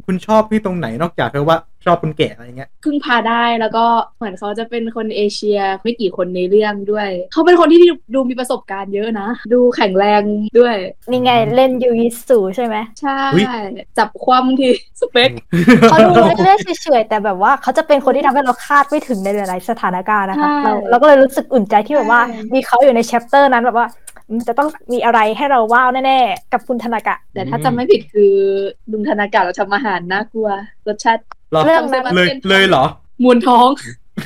คุณชอบพี่ตรงไหนนอกจากเธอว่าชอบคนแก่อะไรเงี้ยพึ่งพาได้แล้วก็เหมือนเขาจะเป็นคนเอเชียไม่กี่คนในเรื่องด้วย เขาเป็นคนที่ดูดูมีประสบการณ์เยอะนะ ดูแข็งแรงด้วยนี่ไงเล่นยูยิสูใช่ไหมใช่ จับความทีสเปคเขาดูเรื่อยๆเฉยๆแต่แบบว่าเขาจะเป็นคนที่ทำให้เราคาดไม่ถึงในหลายๆสถานการณ์นะคะใช่เราเราก็เลยรู้สึกอุ่นใจที่แบบว่ามีเขาอยู่ในแชปเตอร์นั้นแบบว่าอืม จะต้องมีอะไรให้เราว้าวแน่ๆ กับคุณธนากะ แต่ถ้าจำไม่ผิดคือลุงธนากะเราทำอาหารน่ากลัว รสชาติหรอเรื่องนั้นเลยเลยเหรอมวนท้อง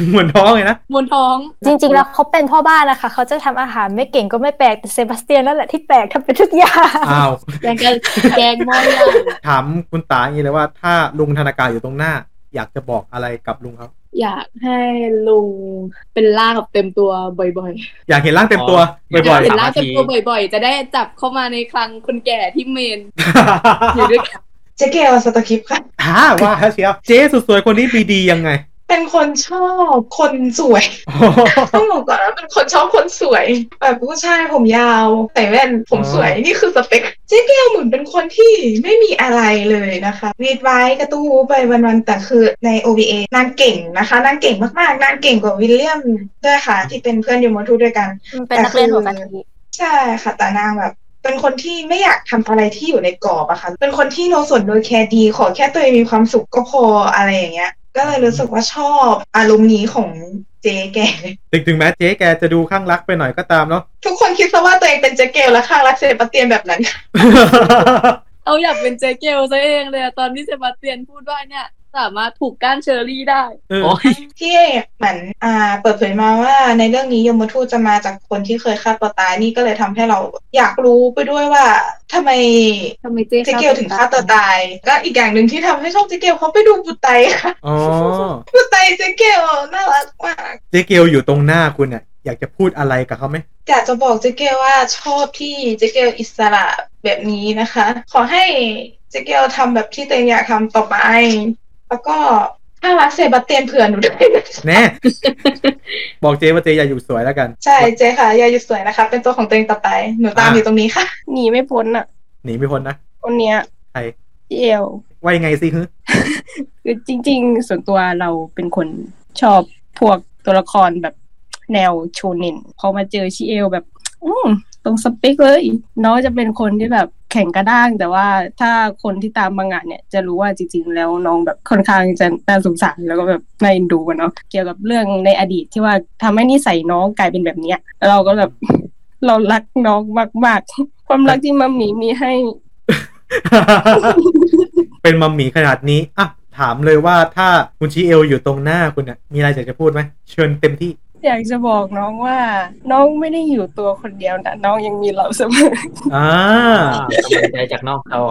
เหมือนท้องเลยนะมวนท้อง จริง ๆ แล้วเขาเป็นพ่อบ้านนะคะ เขาจะทำอาหารไม่เก่งก็ไม่แปลกแต่เซบาสเตียนนั่นแหละที่แปลกทำเป็นทุกอย่างอ้าวแกงกันแกงหม้อใหญ่ถามคุณตาอย่างนี้เลยว่าถ้าลุงธนากาอยู่ตรงหน้า อยากจะบอกอะไรกับลุงครับ อยากให้ลุงเป็นร่างแบบเต็มตัวบ่อยอยากเห็นร่างเต็มตัวๆอยาบ่อกยเห็นร่างเต็มตัวบ่อย ๆ จะได้จับเข้ามาในคลังคนแก่ที่เมนอยู่ด้วยกันเจ๊เกรล ซัทคลิฟค่ะๆฮ่าว่าเชียวเจ๊สุดสวยคนนี้มีดียังไง เป็นคนชอบคนสวยต้องบอกก่อนว่าเป็นคนชอบคนสวย แบบผู้ชายผมยาวใส่แว่นผมสวยนี่คือสเปคเจ๊เกรลเหมือนเป็นคนที่ไม่มีอะไรเลยนะคะกรี๊ดวี้ดกระตู้ไปวันๆแต่คือใน OVA นางเก่งนะคะนางเก่งมากๆนางเก่งกว่าวิลเลียมด้วยค่ะ ที่เป็นเพื่อนยูโมทูด้วยกันเป็นนักเรียนหัวกะทิใช่ค่ะแต่นางแบบเป็นคนที่ไม่อยากทำอะไรที่อยู่ในกรอบอะค่ะ เป็นคนที่ no สน no care ดี ขอแค่ตัวเองมีความสุขก็พออะไรอย่างเงี้ย ก็เลยรู้สึกว่าชอบอารมณ์นี้ของเจ๊แกถึงถึงแม้เจ๊แกจะดูคลั่งรักไปหน่อยก็ตามเนาะทุกคนคิดซะว่าตัวเองเป็นเจ๊เกรลและคลั่งรักเซบาสเตียนแบบนั้น เอาอยากเป็นเจ๊เกรลซะเองเลยอะตอนที่เซบาสเตียนพูดว่าเนี่ย สามารถผูกก้านเชอรี่ได้ที่เหมือนอ่า เปิดเผยมาว่าในเรื่องนี้ยมทูตจะมาจากคนที่เคยฆ่าตัวตายนี่ก็เลยทำให้เราอยากรู้ไปด้วยว่าทำไมทำไมเจเจเกลถึงฆ่าตัวตาย ก็อีกอย่างหนึ่งที่ทำให้ชอบเจเกลเขาไปดูบุตไตค่ะอ๋อบุตไตเจเกลน่ารักมากเจ๊เกลอยู่ตรงหน้าคุณเนี่ยอยากจะพูดอะไรกับเขาไหมอยากจะบอกเจเกลว่าชอบที่เจเกลอิสระแบบนี้นะคะ ขอให้เจเกลทำแบบที่ตัวเองอยากทำต่อไป แล้วก็ถ้ารักเซบาสเตียนเผื่อหนูด้วยนะแน่บอกเจว่าเจอย่าอยู่สวยแล้วกัน ใช่เจค่ะ อย่าหยุดสวยนะคะ เป็นตัวของตัวเองต่อไป หนูตามอยู่ตรงนี้ค่ะ หนีไม่พ้นอะ หนีไม่พ้นนะ คนเนี้ย ใครพี่เอลว่ายังไงสิฮึคือจริง ๆ ส่วนตัวเราเป็นคนชอบพวกตัวละครแบบแนวโชเน็นพอมาเจอชิเอลแบบ อืมตรงสเปคเลย น้องจะเป็นคนที่แบบ แข็งกระด้าง แต่ว่าถ้าคนที่ตามมังงะเนี่ยจะรู้ว่าจริง ๆ แล้วน้องแบบค่อนข้างจะน่าสงสารแล้วก็แบบน่าเอ็นดูเนาะเกี่ยวกับเรื่องในอดีตที่ว่าทำให้นิสัยน้องกลายเป็นแบบเนี้ย เราก็แบบเรารักน้องมากๆ ความรักที่มัมมี่มีให้ เป็นมัมหมีขนาดนี้อะถามเลยว่าถ้าคุณชีเอลอยู่ตรงหน้าคุณเนี่ยมีอะไรอยากจะพูดไหมเชิญเต็มที่ อยากจะบอกน้องว่า น้องไม่ได้อยู่ตัวคนเดียวนะน้องยังมีเราเสมออ่ากำลังใจจากนอกจอ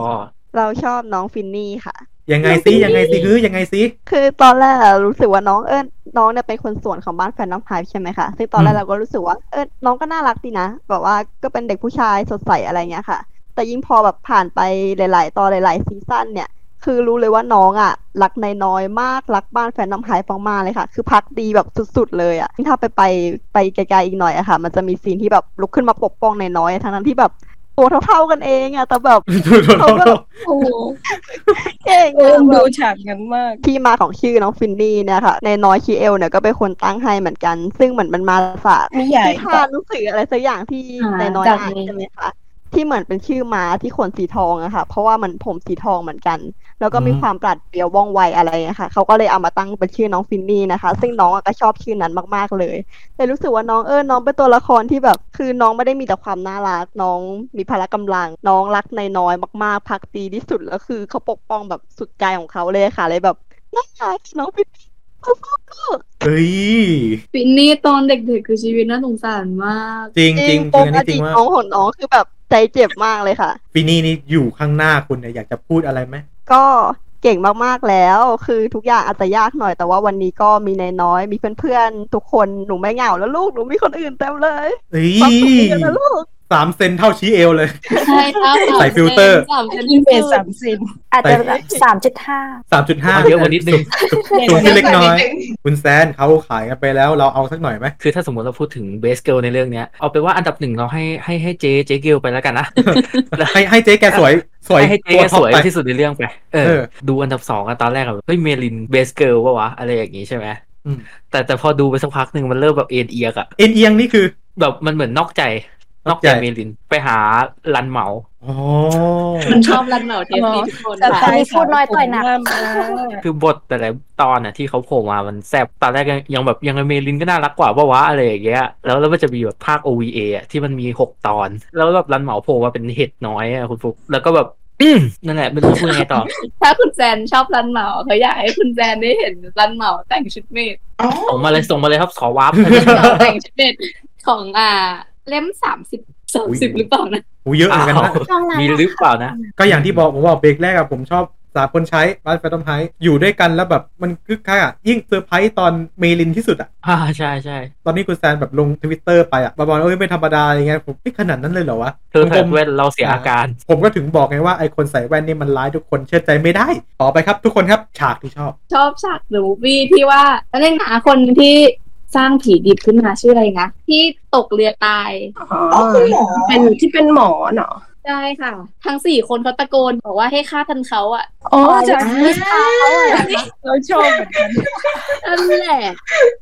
เราชอบน้องฟินนี่ค่ะ ยังไงสิยังไงสิคือยังไงสิคือตอนแรกอะรู้สึกว่าน้องเอิญน้องเนี่ยเป็นคนสวนของบ้านแฟนน้องพายใช่ไหมคะซึ่งตอนแรกเราก็รู้สึกว่าเออน้องก็น่ารักดีนะแบบว่าก็เป็นเด็กผู้ชายสดใสอะไรเงี้ยค่ะ แต่ยิ่งพอแบบผ่านไปหลาย ๆ ตอนหลาย ๆ ซีซั่นเนี่ย คือรู้เลยว่าน้องอะรักนายน้อยมากรักบ้านแฟนน้ำหายฟังมากเลยค่ะ คือพักดีแบบสุดๆเลยอะถ้าไปไปไปไกลๆอีกหน่อยอะค่ะ มันจะมีซีนที่แบบลุกขึ้นมาปกป้องนายน้อยทั้งนั้นที่แบบตัวเท่าๆกันเองอะแต่แบบเขาแบบโอ้โหเก่งเออะแบบชอบฉากนั้นมาก ที่มาของชื่อน้องฟินนี่เนี่ยค่ะ นายน้อยชิเอลเนี่ยก็เป็นคนตั้งให้เหมือนกัน ซึ่งเหมือนมันมาจากนิยายนิทานหนังสืออะไรสักอย่างที่อ่านายน้อยจากอ่านนี้ใช่ไหมคะ ที่เหมือนเป็นชื่อม้าที่ขนสีทองอะค่ะ เพราะว่ามันผมสีทองเหมือนกัน แล้วก็มีอืมความปราดเปรียวว่องไวอะไรอย่างเงี้ยค่ะเขาก็เลยเอามาตั้งเป็นชื่อน้องฟินนี่นะคะ ซึ่งน้องอะก็ชอบชื่อนั้นมากๆเลยเลยรู้สึกว่าน้องเออน้องเป็นตัวละครที่แบบ คือน้องไม่ได้มีแต่ความน่ารัก น้องมีพละกำลัง น้องรักในายน้อยมากๆพักดีที่สุดแล้วคือเขาปกป้องแบบสุดใจของเขาเลยค่ะเลยแบบน่ารักน้องฟินนี่เฮ้ยฟินนี่ตอนเด็กๆคือชีวิตน่าสงสารมาก จริงจริงจปริงมอันอนี้จริดีงตว่าน้องของน้องคือแบบ ใจเจ็บมากเลยค่ะฟินี่นี่อยู่ข้างหน้าคุณเนี่ยอยากจะพูดอะไรไหม ก็เก่งมากๆแล้ว คือทุกอย่างอาจจะยากหน่อย แต่ว่าวันนี้ก็มีนายน้อย มีเพื่อนๆ ทุกคน หนูไม่เหงาแล้วลูก หนูมีคนอื่นเต็มเลยเฮ้ยความสุขเยอะนะลูก สามเซนเท่าชีเอลเลย ใช่ครับใส่ฟิลเตอร์ สามเซนอินเวสสามเซนอาจจะแบบสามจุดห้าสามจุดห้าเอาเยอะกว่านิดนึงสูงขึ้นเล็กน้อย คุณแซนเขาขายกันไปแล้วเราเอาสักหน่อยไหมคือถ้าสมมติเราพูดถึงเบสเกิลในเรื่องเนี้ย เอาไปนว่าอันดับหนึ่งเราให้ให้ให้เจเจเกลไปแล้วกันนะ ให้ให้เจ๊แกสวยสวยให้ให้เจตัวแก top สวยไปที่สุดในเรื่องไปเอเอออดูอันดับสองอะตอนแรกอะแบบเฮ้ยเมลิน best girl วะวะอะไรอย่างงี้ใช่ไหมอืมแต่แต่พอดูไปสักพักหนึ่งมันเริ่มแบบเอ็นเอียกอะเอ็นเอียงนี่คือ แบบมันเหมือนนอกใจ นอกใจนอกใจเมลินไปหารันเหมาอ๋อมันชอบรันเหมาเทปนี้ทุกคนแต่ค่ะตอนนี้พูดน้อยต่อยหนักคือบทแต่ละตอนน่ะที่เขาโผล่มามันแซบตอนแรกยังยังแบบยังไงเมลินก็น่ารักกว่าปะวะอะไรอย่างเงี้ยแล้วแล้วมันจะมีแบบภาค OVA อะที่มันมีหกตอน แล้วแบบรันเหมาโผล่มาเป็นเห็ดน้อยอะคุณฟุกแล้วก็แบบอืมนั่นแหละไม่รู้จะพูดยังไงต่อ ถ้าคุณแซนชอบรันเหมาเขาอยากให้คุณแซนได้เห็นรันเหมาแต่งชุดเมดส่งมาเลยส่งมาเลยครับขอ warpแต่งชุด maid ของอ่า เล่มสามสิบสามสิบหรือเปล่านะหูเยอะเหมือนกันนะช่องนั้นมีหรือเปล่านะ ก็อย่างที่บอกผมบอกเบรกแรกอะผมชอบสามคนใช้บ้านแฟนทอมไฮฟ์อยู่ด้วยกันแล้วแบบมันคึกคักอะยิ่งเซอร์ไพรส์ตอนเมลินที่สุดอะอ่าใช่ใช่ตอนนี้คุณแซนแบบลงทวิตเตอร์ไปอะบบอกว่าเอ้ยไม่ธรรมดาอะไรเงี้ยผมไม่ขนาดนั้นเลยเหรอวะเธอผมใส่แว่นเราเสียอาการ ผมก็ถึงบอกไงว่าไอคนใส่แว่นนี่มันร้ายทุกคนเชื่อใจไม่ได้ ต่อไปครับทุกคนครับฉากที่ชอบ ชอบฉากหรือมูฟี่ที่ว่าแล้วในหนาคนที่ สร้างผีดิบขึ้นมาชื่ออะไรนะที่ตกเรือตายอ๋อเป็นที่เป็นหมอเนาะใช่ค่ะ ทั้งสี่คนเขาตะโกนบอกว่าให้ฆ่าทันเขาอะอ๋อจะนิทานเขาอะเราชอบเหมือนกันนั่นแหละ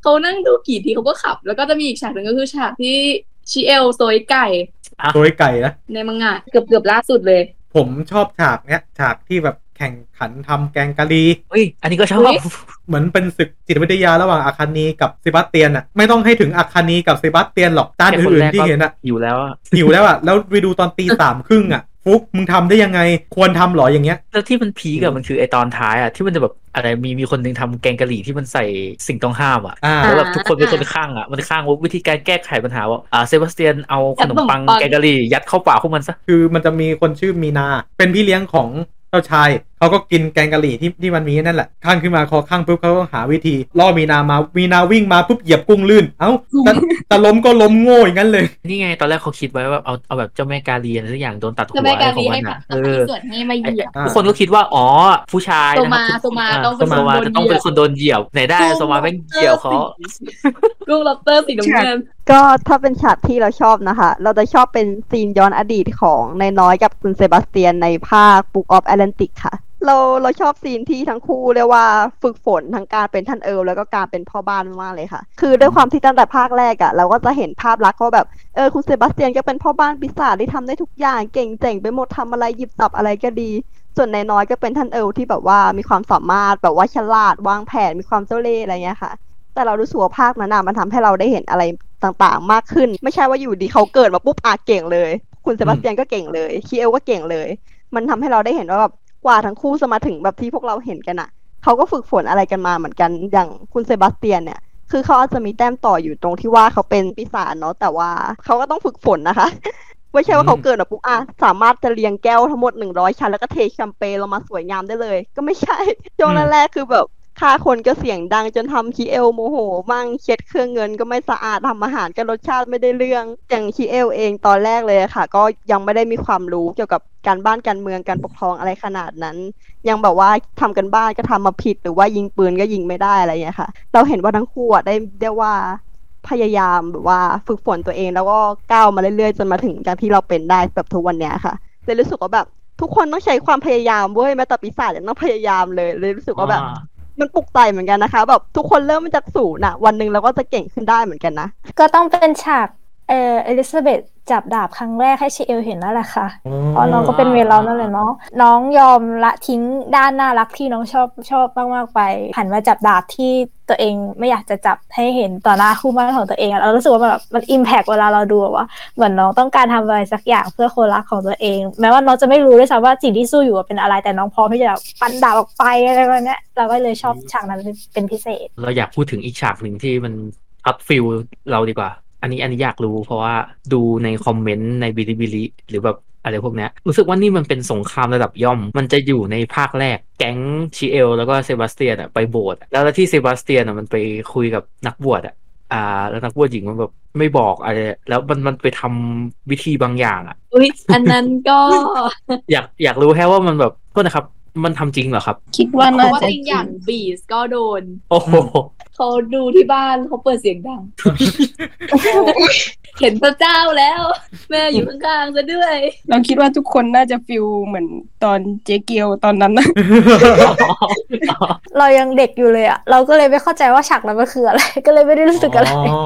เขานั่งดูกี่ทีเขาก็ขับ แล้วก็จะมีอีกฉากหนึ่งก็คือฉากที่ชิเอลโซยไก่โดยไก่นะในมังงะเกือบเกือบๆล่าสุดเลย ผมชอบฉากเนี้ย ฉากที่แบบ แข่งขันทำแกงกะหรี่เฮ้ย อันนี้ก็ชอบ เหมือนเป็นศึกจิตวิทยาระหว่างอาคานีกับเซบาสเตียนอะไม่ต้องให้ถึงอาคานีกับเซบาสเตียนหรอกด้านแค่คนอื่นแรกๆที่ก็เห็นอะอยู่แล้วอะหิวแล้วอะแล้วไปดูตอนตีสามครึ่งอะฟุกมึงทำได้ยังไง ควรทำเหรออย่างเงี้ย แล้วที่มันพีกอะมันคือไอตอนท้ายอะที่มันจะแบบอะไรมีมีคนหนึงทำแกงกะหรี่ที่มันใส่สิ่งต้องห้ามอะอ่าแล้วแบบทุกคนเป็นคนข้างอะมันข้างว่าวิธีการแก้ไขปัญหาว่าอ่าเซบาสเตียนเอาขนมปังขนมปังแกงกะหรี่ยัดเข้าปากพวกมันซะคือมันจะมีคนชื่อมีนา เป็นพี่เลี้ยงของเจ้าชาย เขาเขาก็กินแกงกะหรี่ที่ที่มันมีนั่นแหละข้างขึ้นมาคอข้างปุ๊บเขาก็หาวิธีล่อมีนามามีนาวิ่งมาปุ๊บเหยียบกุ้งลื่น เอ้าแต่แต่ล้มก็ล้มโง่อย่างนั้นเลย นี่ไงตอนแรกเขาคิดไว้ว่าเอาเอาแบบเจ้าแม่กาลีอะไรสักอย่างโดนตัดหัวเจ้าแม่กาลีอะไรของให้มันแบบอะต้เอองมีอส่วนให้มาเหยียบทุกคนก็คิดว่าอ๋อผู้ชายโซนะคมารับโซมาอ่ต้องเป็นโซมาคนจะต้องเป็นคนโดนเหยียบไหนได้โซมาแม่งเหยียบเขากุ้งล็อบสเตอร์สีน้ำเงินก็ถ้าเป็นฉากที่เราชอบนะคะ เราจะชอบเป็นซีนย้อนอดีตของนายน้อยกับคุณเซบาสเตียนในภาค Book of Atlantic ค่ะ เราเราชอบซีนที่ทั้งคู่เรียกว่าฝึกฝนทั้งการเป็นท่านเอิร์ลแล้วก็การเป็นพ่อบ้านมากเลยค่ะ คือด้วยความที่ตั้งแต่ภาคแรกอะ่ะเราก็จะเห็นภาพลักษณ์ว่าแบบเออคุณเซบาสเตียนก็เป็นพ่อบ้านปีศาจที่ทำได้ทุกอย่างเก่งเจ๋งไปหมดทำอะไรหยิบจับอะไรก็ดี ส่วนนายน้อยก็เป็นท่านเอิร์ลที่แบบว่ามีความสามารถแบบว่าฉลาดวางแผนมีความเจ้าเล่ห์อะไรเงี้ยค่ะ แต่เรารู้สึกว่าภาคนั้นมันทำให้เราได้เห็นอะไรต่างๆ มากขึ้น ไม่ใช่ว่าอยู่ดีเขาเกิดมาปุ๊บอาเก่งเลย คุณเซบาสเตียนก็เก่งเลยคีเอลก็เก่งเลยมันทำให้เราได้เห็นว่าแบบ กว่าทั้งคู่จะมาถึงแบบที่พวกเราเห็นกันอะเขาก็ฝึกฝนอะไรกันมาเหมือนกัน อย่างคุณเซบาสเตียนเนี่ย คือเขาอาจจะมีแต้มต่ออยู่ตรงที่ว่าเขาเป็นปีศาจเนาะ แต่ว่าเขาก็ต้องฝึกฝนนะคะ ไม่ใช่ว่าเขาเกิดมาปุ๊บอะสามารถจะเรียงแก้วทั้งหมดหนึ่งร้อยชั้นแล้วก็เทแชมเปญลงมาสวยงามได้เลย ก็ไม่ใช่ช่วงแรกๆคือแบบ ฆ่าคนก็เสียงดังจนทำคีเอลโมโหมั่งเช็ดเครื่องเงินก็ไม่สะอาดทำอาหารก็รสชาติไม่ได้เรื่องอย่างคีเอลเองตอนแรกเลยค่ะ ก็ยังไม่ได้มีความรู้เกี่ยวกับการบ้านการเมืองการปกครองอะไรขนาดนั้น ยังแบบว่าทำกันบ้านก็ทำมาผิดหรือว่ายิงปืนก็ยิงไม่ได้อะไรอย่างเงี้ยค่ะ เราเห็นว่าทั้งคู่ได้ได้ว่าพยายามแบบว่าฝึกฝนตัวเองแล้วก็ก้าวมาเรื่อยๆจนมาถึงอย่างที่เราเป็นได้แบบทุกวันเนี้ยค่ะเลยรู้สึกว่าแบบทุกคนต้องใช้ความพยายามเว้ยแม้แต่ปีศาจยังต้องพยายามเลยเลยรู้สึกว่าแบบ มันปลุกใจเหมือนกันนะคะ แบบทุกคนเริ่มมาจากศูนย์อะวันหนึ่งเราก็จะเก่งขึ้นได้เหมือนกันนะ ก็ต้องเป็นฉากเออเอลิซาเบธ จับดาบครั้งแรกให้ชิเอลเห็นนั่นแหละค่ะเพราะน้องก็เป็นเวลานั่นแหละเนาะน้องยอมละทิ้งด้านน่ารักที่น้องชอบชอบมากๆไปหันมาจับดาบที่ตัวเองไม่อยากจะจับให้เห็นต่อหน้าคู่หมั้นของตัวเองอะเรารู้สึกว่าแบบมัน impact เวลาเราดูอะว่าเหมือนน้องต้องการทำอะไรสักอย่างเพื่อคนรักของตัวเอง แม้ว่าน้องจะไม่รู้ด้วยซ้ำว่าสิ่งที่สู้อยู่อะเป็นอะไรแต่น้องพร้อมที่จะฟันดาบออกไปอะไรแบบเนี้ยเราก็เลยชอบฉากนั้นเป็นพิเศษ เราอยากพูดถึงอีกฉากหนึ่งที่มัน shot feel เราดีกว่า อันนี้อันนี้อยากรู้เพราะว่าดูในคอมเมนต์ในบิลิบิลิหรือแบบอะไรพวกเนี้ยรู้สึกว่านี่มันเป็นสงครามระดับย่อม มันจะอยู่ในภาคแรก แก๊งชิเอล แล้วก็เซบาสเตียนอะไปโบสถ์อะแล้วที่เซบาสเตียนอะมันไปคุยกับนักบวชอะอ่า แล้วนักบวชหญิงมันแบบไม่บอกอะไร แล้วมันมันไปทำวิธีบางอย่างอะอุ้ยอันนั้นก็ อยากอยากรู้แค่ว่ามันแบบโทษนะครับ มันทำจริงเหรอครับ คิดว่าเพน่าราะว่าจะจริงอย่างบีสก็โดน โอ้โหเขาดูที่บ้านเขาเปิดเสียงดัง เห็นพระเจ้าแล้ว แม่อยู่ข้างๆซะด้วย เราคิดว่าทุกคนน่าจะฟิลเหมือนตอนเจเกียวตอนนั้นนะเรายังเด็กอยู่เลยอะเราก็เลยไม่เข้าใจว่าฉากนั้นมันคืออะไร ก็เลยไม่ได้รู้สึกอะไรอ๋อ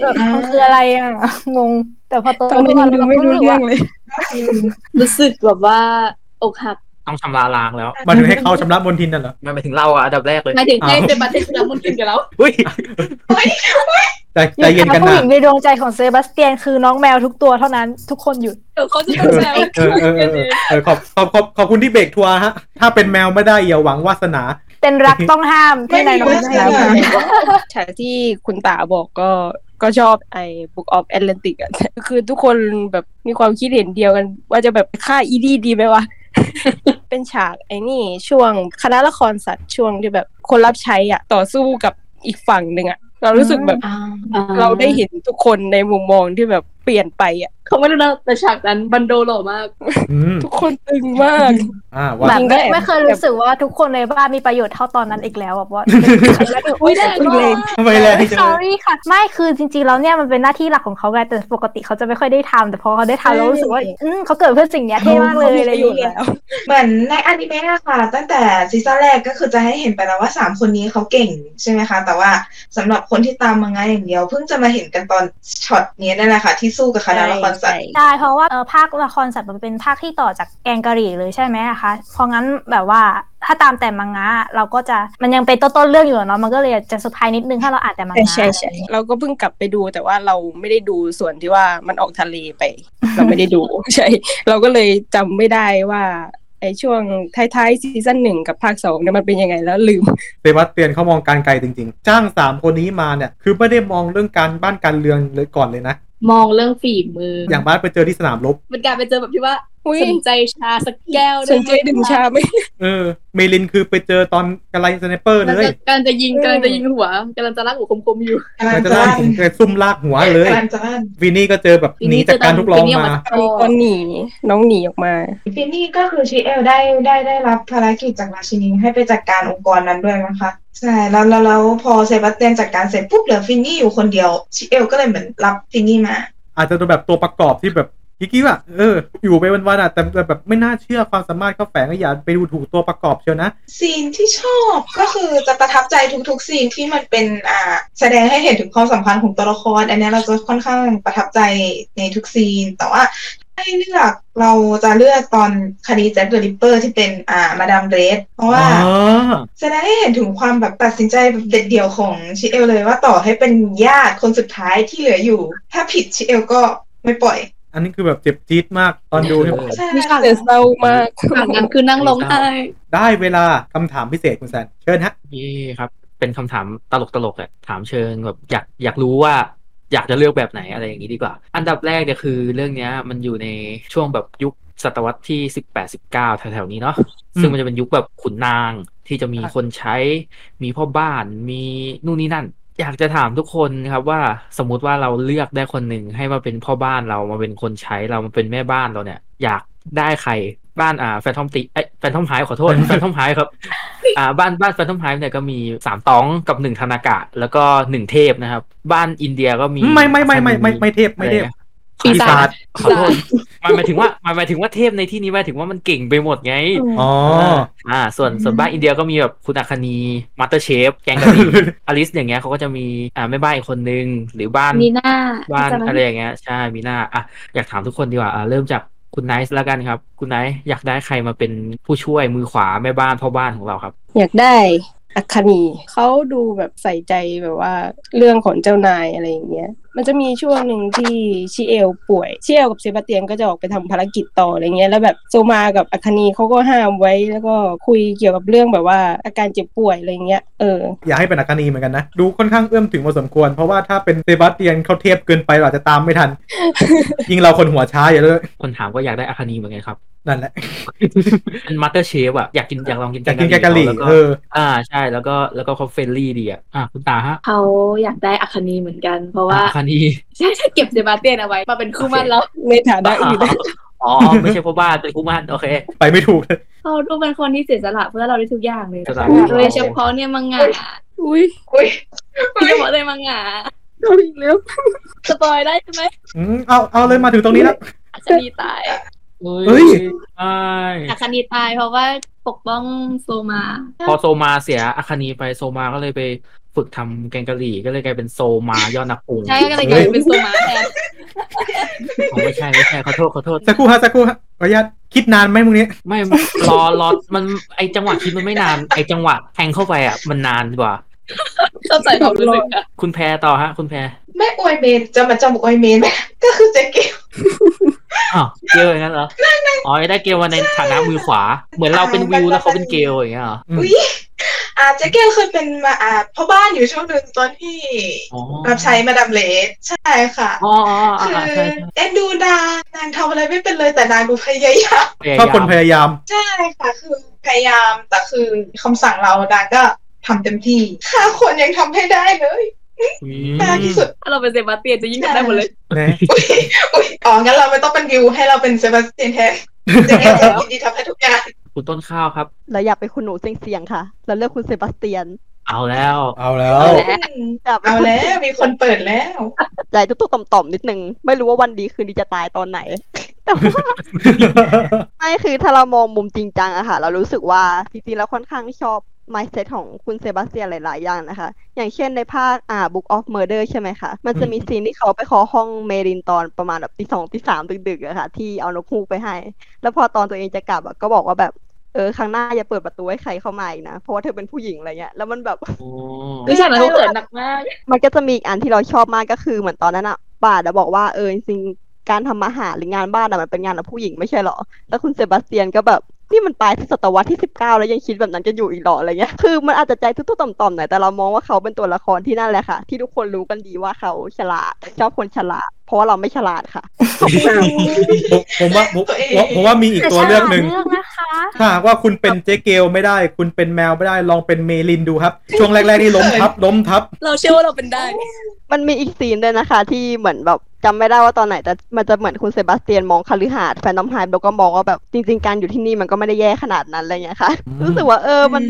แบบมันคืออะไรอะงง แต่พอโตตอนนี้ขึ้นมาดูเราไม่ก็รู้รู้สึกเรื่อว่างเลย รู้สึกแบบว่าอกหัก ต้องชำระล้างแล้วมาถึงให้เขาชำระมนทินนั่นเหรอมันไปถึงเราอะอันดับแรกเลยหมายถึงให้อ้าวเซบาสเตียนแล้วมันกินกับเราอุ้ยใจใจเย็นกันผู้นะหญิงในดวงใจของเซบาสเตียนคือน้องแมวทุกตัวเท่านั้นทุกคนหยุดเดี๋ยวเขาจะต้องแซวเออเออเออเออเออขอบขอบขอบขอบคุณที่เบรกทัวร์ฮะ ถ้าเป็นแมวไม่ได้อย่าหวังวาสนา เป็นรักต้องห้ามที่นายน้องไม่มีวาสนาฉากที่คุณตาบอกก็ก็ชอบไอ้ Book of Atlantic อะคือทุกคนแบบมีความคิดเห็นเดียวกัน ว่าจะแบบฆ่าอีดีดีไหมวะ เป็นฉากไอ้นี่ช่วงคณะละครสัตว์ช่วงที่แบบคนรับใช้อะต่อสู้กับอีกฝั่งหนึ่งอะเรารู้สึกแบบเราได้เห็นทุกคนในมุมมองที่แบบเปลี่ยนไปอะ เขาไม่รู้นะแต่ฉากนั้นบันโดหล่อมากอืมทุกคนตึงมาก อ่าว่าแบบจริงก็ไม่แอบไม่เคยรู้สึกว่าทุกคนในบ้านมีประโยชน์เท่าตอนนั้นอีกแล้วแบบว่าอุ้ยแรงตึงมาเลยกทำไมแรงจังเลย sorry ค่ะ ไม่คือจริงๆแล้วเนี่ยมันเป็นหน้าที่หลักของเขาไงแต่ปกติเขาจะไม่ค่อยได้ทำแต่พอเขาได้ทำแล้วรู้สึกว่าอืมเขาเกิดเพื่อสิ่งเนี้ยเท่มากเลยอะไรอย่างเงี้ยเหมือนในอนิเมะอะค่ะ ตั้งแต่ซีซั่นแรกก็คือจะให้เห็นไปแล้วว่าสามคนนี้เขาเก่งใช่ไหมคะ แต่ว่าสำหรับคนที่ตามมังงะอย่างเดียว เพิ่งจะมาเห็นกันตอนช็อตนี้นั่นแหละค่ะ ที่สู้กับคณะละครสัตว์ใช่เพราะว่าเออภาคละครสัตว์มันเป็นภาคที่ต่อจากแกงกะหรี่เลยใช่ไหมอะคะ เพราะงั้นแบบว่าถ้าตามแต่มังงะเราก็จะมันยังเป็นต้นๆเรื่องอยู่อะเนาะมันก็เลยจะเซอร์ไพรส์นิดนึงถ้าเราอ่านแต่มังงะใช่ใช่ใช่เราก็เพิ่งกลับไปดูแต่ว่าเราไม่ได้ดูส่วนที่ว่ามันออกทะเลไป เราไม่ได้ดูใช่ เราก็เลยจำไม่ได้ว่าไอ้ช่วงท้ายๆซีซั่นหนึ่งกับภาคสองเนี่ยมันเป็นยังไงแล้วลืมเซบาสเตียนเขามองการไกลจริง ๆ จ้างสามคนนี้มาเนี่ย คือไม่ได้มองเรื่องการบ้านการเรือนเลยก่อนเลยนะ มองเรื่องฝีมือ อย่างบ้านไปเจอที่สนามรบเป็นการไปเจอแบบที่ว่าอุ๊ย สนใจชาสักแก้วสนใจดื่มชาไหมเออ เมลินคือไปเจอตอนกระไร sniper กำลังเลยจะกำลังจะยิงกำลังจะยิงหัวกำลังจะลากหัวคมๆอยู่มันจะลากถึงกระซุ่มลากหัวเลยกำลังจะลั่นวินนี่ก็เจอแบบวินหนี่นีจากการทุกร้องเจอตอนวินนี่ออกมามาก็หนีน้องหนีออกมาฟินนี่ก็คือชิเอลได้ได้ได้รับภารกิจจากราชินีให้ไปจัดการองค์กรนั้นด้วยนะคะใช่แล้วแล้วแล้วพอเซบาสเตียนจัดการเสร็จปุ๊บเหลือฟินนี่อยู่คนเดียวชิเอลก็เลยเหมือนรับฟินนี่มา อาจจะเป็นแบบตัวประกอบที่แบบ กิ๊กๆอะเอออยู่ไปวันๆอะแต่แต่แบบไม่น่าเชื่อความสามารถเขาแฝงก็อย่าไปดูถูกตัวประกอบเชียวนะ scene ที่ชอบก็คือจะประทับใจทุกๆ scene ที่มันเป็นอ่าแสดงให้เห็นถึงความสัมพันธ์ของตัวละครอันเนี้ยเราจะค่อนข้างประทับใจในทุก scene แต่ว่าให้เลือกเราจะเลือกตอนคดีแจ็คเดอะริปเปอร์ที่เป็นอ่ามาดามเรดเพราะว่าอ๋อแสดงให้เห็นถึงความแบบตัดสินใจแบบเด็ดเดี่ยวของชิเอลเลยว่าต่อให้เป็นญาติคนสุดท้ายที่เหลืออยู่ ถ้าผิดชิเอลก็ไม่ปล่อย อันนี้คือแบบเจ็บจี๊ดมากตอนดูเนี่ยใช่มีฉากเศร้ามากฉากนั้นคือนั่งร้องไห้ได้เวลาคำถามพิเศษคุณแซนเชิญฮะเย่ครับ เป็นคำถามตลกตลกๆอะถามเชิงแบบอยากอยากรู้ว่าอยากจะเลือกแบบไหนอะไรอย่างนี้ดีกว่า อันดับแรกเนี่ยคือเรื่องเนี้ยมันอยู่ในช่วงแบบยุคศตวรรษที่สิบแปดสิบเก้าแถวๆนี้เนาะอืมซึ่งมันจะเป็นยุคแบบขุนนางที่จะมีคนใช้ มีพ่อบ้านมีนู่นนี่นั่น อยากจะถามทุกคนครับว่าสมมุติว่าเราเลือกได้คนหนึ่งให้มาเป็นพ่อบ้านเรามาเป็นคนใช้เรามาเป็นแม่บ้านเราเนี่ย อยากได้ใครบ้านอ่าแฟนทอมติเอ้ยแฟนทอมไฮฟ์ขอโทษแฟนทอมไฮฟ์ครับ อ่า บ้านบ้านแฟนทอมไฮฟ์เนี่ยก็มีสามตองกับหนึ่งทานากะ แล้วก็หนึ่งเทพนะครับ บ้านอินเดียก็มีไม่ไม่ไม่ไม่ไม่ไม่เทพไม่เทพอะไรอะ ปีศาจขอโทษหมายหมายถึงว่าหมายหมายถึงว่าเทพในที่นี้หมายถึงว่ามันเก่งไปหมดไงอ๋ออ่า ส่วนส่วนบ้านอินเดียก็มีแบบคุณอัคนี master chef แกงกะหรี่อลิสอย่างเงี้ยเขาก็จะมีอ่าแม่บ้านอีกคนนึงหรือบ้านมีหน้าบ้านจำได้อะไรอย่างเงี้ยใช่มีหน้าอะอยากถามทุกคนดีกว่าอ่าเริ่มจากคุณไนท์แล้วกันครับ คุณไนท์อยากได้ใครมาเป็นผู้ช่วยมือขวาแม่บ้านพ่อบ้านของเราครับ อยากได้ อัคคณีเขาดูแบบใส่ใจแบบว่าเรื่องของเจ้านายอะไรอย่างเงี้ย มันจะมีช่วงหนึ่งที่ชิเอลป่วยชิเอลกับเซบาสเตียนก็จะออกไปทำภารกิจต่ออะไรเงี้ยแล้วแบบโซมากับอัคคณีเขาก็ห้ามไว้แล้วก็คุยเกี่ยวกับเรื่องแบบว่าอาการเจ็บป่วยอะไรเงี้ยเอออยากให้เป็นอัคนีเหมือนกันนะดูค่อนข้างเอื้อมถึงพอสมควร เพราะว่าถ้าเป็นเซบาสเตียนเขาเทพเกินไปเราอาจจะตามไม่ทัน ยิงเราคนหัวช้าอยู่เลยคนถามก็อยากได้อาคานีเหมือนกันครับ นั่นแหละเป็น master chef อะอยากกินอยากลองกินอยากกินแกงกะหรี่แล้วก็เอออ่าใช่แล้วก็แล้วก็เขา friendly ดีอะอะคุณตาฮะเขาอยากได้อัคนีเหมือนกัน เพราะว่าอาคานีใช่ใช่เก็บเซบาสเตียนเอาไว้มาเป็นคู่หมั้นเราในฐานะอื่นนะอ๋อ ไม่ใช่พ่อบ้านเป็นคู่บ้านโอเค ไปไม่ถูกเลยเขาดูเป็นคนที่เสียสละเพื่อเราได้ทุกอย่างเลยสละโดยเฉพาะเนี่ยมังงะอุ้ยอุ้ยโดยเฉพาะเลยมังงะเอาอีกแล้วสปอยได้ใช่ไหมอืมเอาเอาเลยมาถึงตรงนี้แล้วอัคนีตาย เฮ้ยใช่อัคนีตายเพราะว่าปกป้องโซมา พอโซมาเสียอาคานีไปโซมาก็เลยไปฝึกทำแกงกะหรี่ก็เลยกลายเป็นโซมายอดนักปรุงใช่ก็เลยกลายเป็นโซมาแทนอ๋อไม่ใช่ไม่ใช่ขอโทษขอโทษสักครู่ฮะสักครู่ฮะขออนุญาตคิดนานไหมมึงนี้ไม่รอรอมันไอจังหวะคิดมันไม่นานไอจังหวะแทงเข้าไปอะมันนานกว่าเข้าใจความรู้สึกอะคุณแพรต่อฮะ คุณแพรแม่อวยเมนจะมาจำอวยเมนไหมก็คือเจ๊เกลอ้าว เกลอย่างนั้นเหรอ อ๋อได้เกลมาในฐานะมือขวา เหมือนเราเป็นวิวแล้วเขาเป็นเกลอย่างเงี้ยเหรออุ้ยอ่าเจ๊เกลเคยเป็นมาอ่าพ่อบ้านอยู่ช่วงหนึ่งตอนที่อ๋อรับใช้มาดามเลสใช่ค่ะอ๋ออ๋ออ๋อคือใช่ใช่เอ็นดูนางนางทำอะไรไม่เป็นเลยแต่นางดูพยายามชอบคนพยายาม ใช่ค่ะ คือพยายามแต่คือคำสั่งเรานางก็ทำเต็มที่ฆ่าคนยังทำให้ได้เลย อืมากที่สุดถ้าเราเป็นเซบาสเตียนจะยิ่งทำได้หมดเลยนะอุ้ยอ๋องั้นเราไม่ต้องเป็นวิวให้เราเป็นเซบาสเตียนแทนเจ๊เกลจะยินดีทำให้ทุกอย่างคุณต้นข้าวครับ เราอยากเป็นคุณหนูเสียงๆค่ะ เราเลือกคุณเซบาสเตียน เอาแล้ว เอาแล้วอยากป็นเอาแล้วมีคนเปิดแล้วใจตุ๊กๆต่อมๆนิดนึง ไม่รู้ว่าวันดีคืนดีจะตายตอนไหนแต่ว่าไม่คือถ้าเรามองมุมจริงจังอะค่ะ เรารู้สึกว่าจริงๆแล้วค่อนข้างชอบ mindset ของคุณเซบาสเตียนหลาย ๆ อย่างนะคะ อย่างเช่นในภาคอ่า Book of Murder ใช่ไหมคะ มันจะมีซีนที่เขาไปเคอห้องเมรินตอนประมาณแบบตีสองตีสามดึก ๆอะค่ะ ที่เอานกฮูกไปให้ แล้วพอตอนตัวเองจะกลับอะก็บอกว่าแบบเออครั้งหน้าอย่าเปิดประตูให้ใครเข้ามาอีกนะ เพราะว่าเธอเป็นผู้หญิงอะไรเงี้ยแล้วมันแบบวิชานั้นเขาเกิดหนักมาก มันก็จะมีอีกอันที่เราชอบมากก็คือเหมือนตอนนั้นอะป่าดอะบอกว่าเออจริงๆการทำอาหารหรืองานบ้านอะมันเป็นงานของผู้หญิงไม่ใช่หรอ แล้วคุณเซบาสเตียนก็แบบ นี่มันตายที่ศตวรรษที่สิบเก้าแล้วยังคิดแบบนั้นกันอยู่อีกเหรออะไรเงี้ย คือมันอาจจะใจทุกๆต่อมๆหน่อยแต่เรามองว่าเขาเป็นตัวละครที่นั่นแหละค่ะ ที่ทุกคนรู้กันดีว่าเขาฉลาดชอบคนฉลาด เพราะว่าเราไม่ฉลาดค่ะผมผมว่าผมผมผมว่ามีอีกตัวเลือกหนึ่งเลือกนะคะถ้าหากว่าคุณเป็นเจ๊เกลไม่ได้ คุณเป็นแมวไม่ได้ลองเป็นเมลินดูครับ ช่วงแรกๆที่ล้มทับล้มทับ เราเชื่อว่าเราเป็นได้ มันมีอีกซีนด้วยนะคะ ที่เหมือนแบบ จำไม่ได้ว่าตอนไหนแต่มันจะเหมือนคุณเซบาสเตียนมองคฤหาสน์แฟนน้ำไฮแล้วก็มองว่าแบบจริง ๆ การอยู่ที่นี่มันก็ไม่ได้แย่ขนาดนั้นอะไรเงี้ยค่ะ รู้สึกว่าเออมัน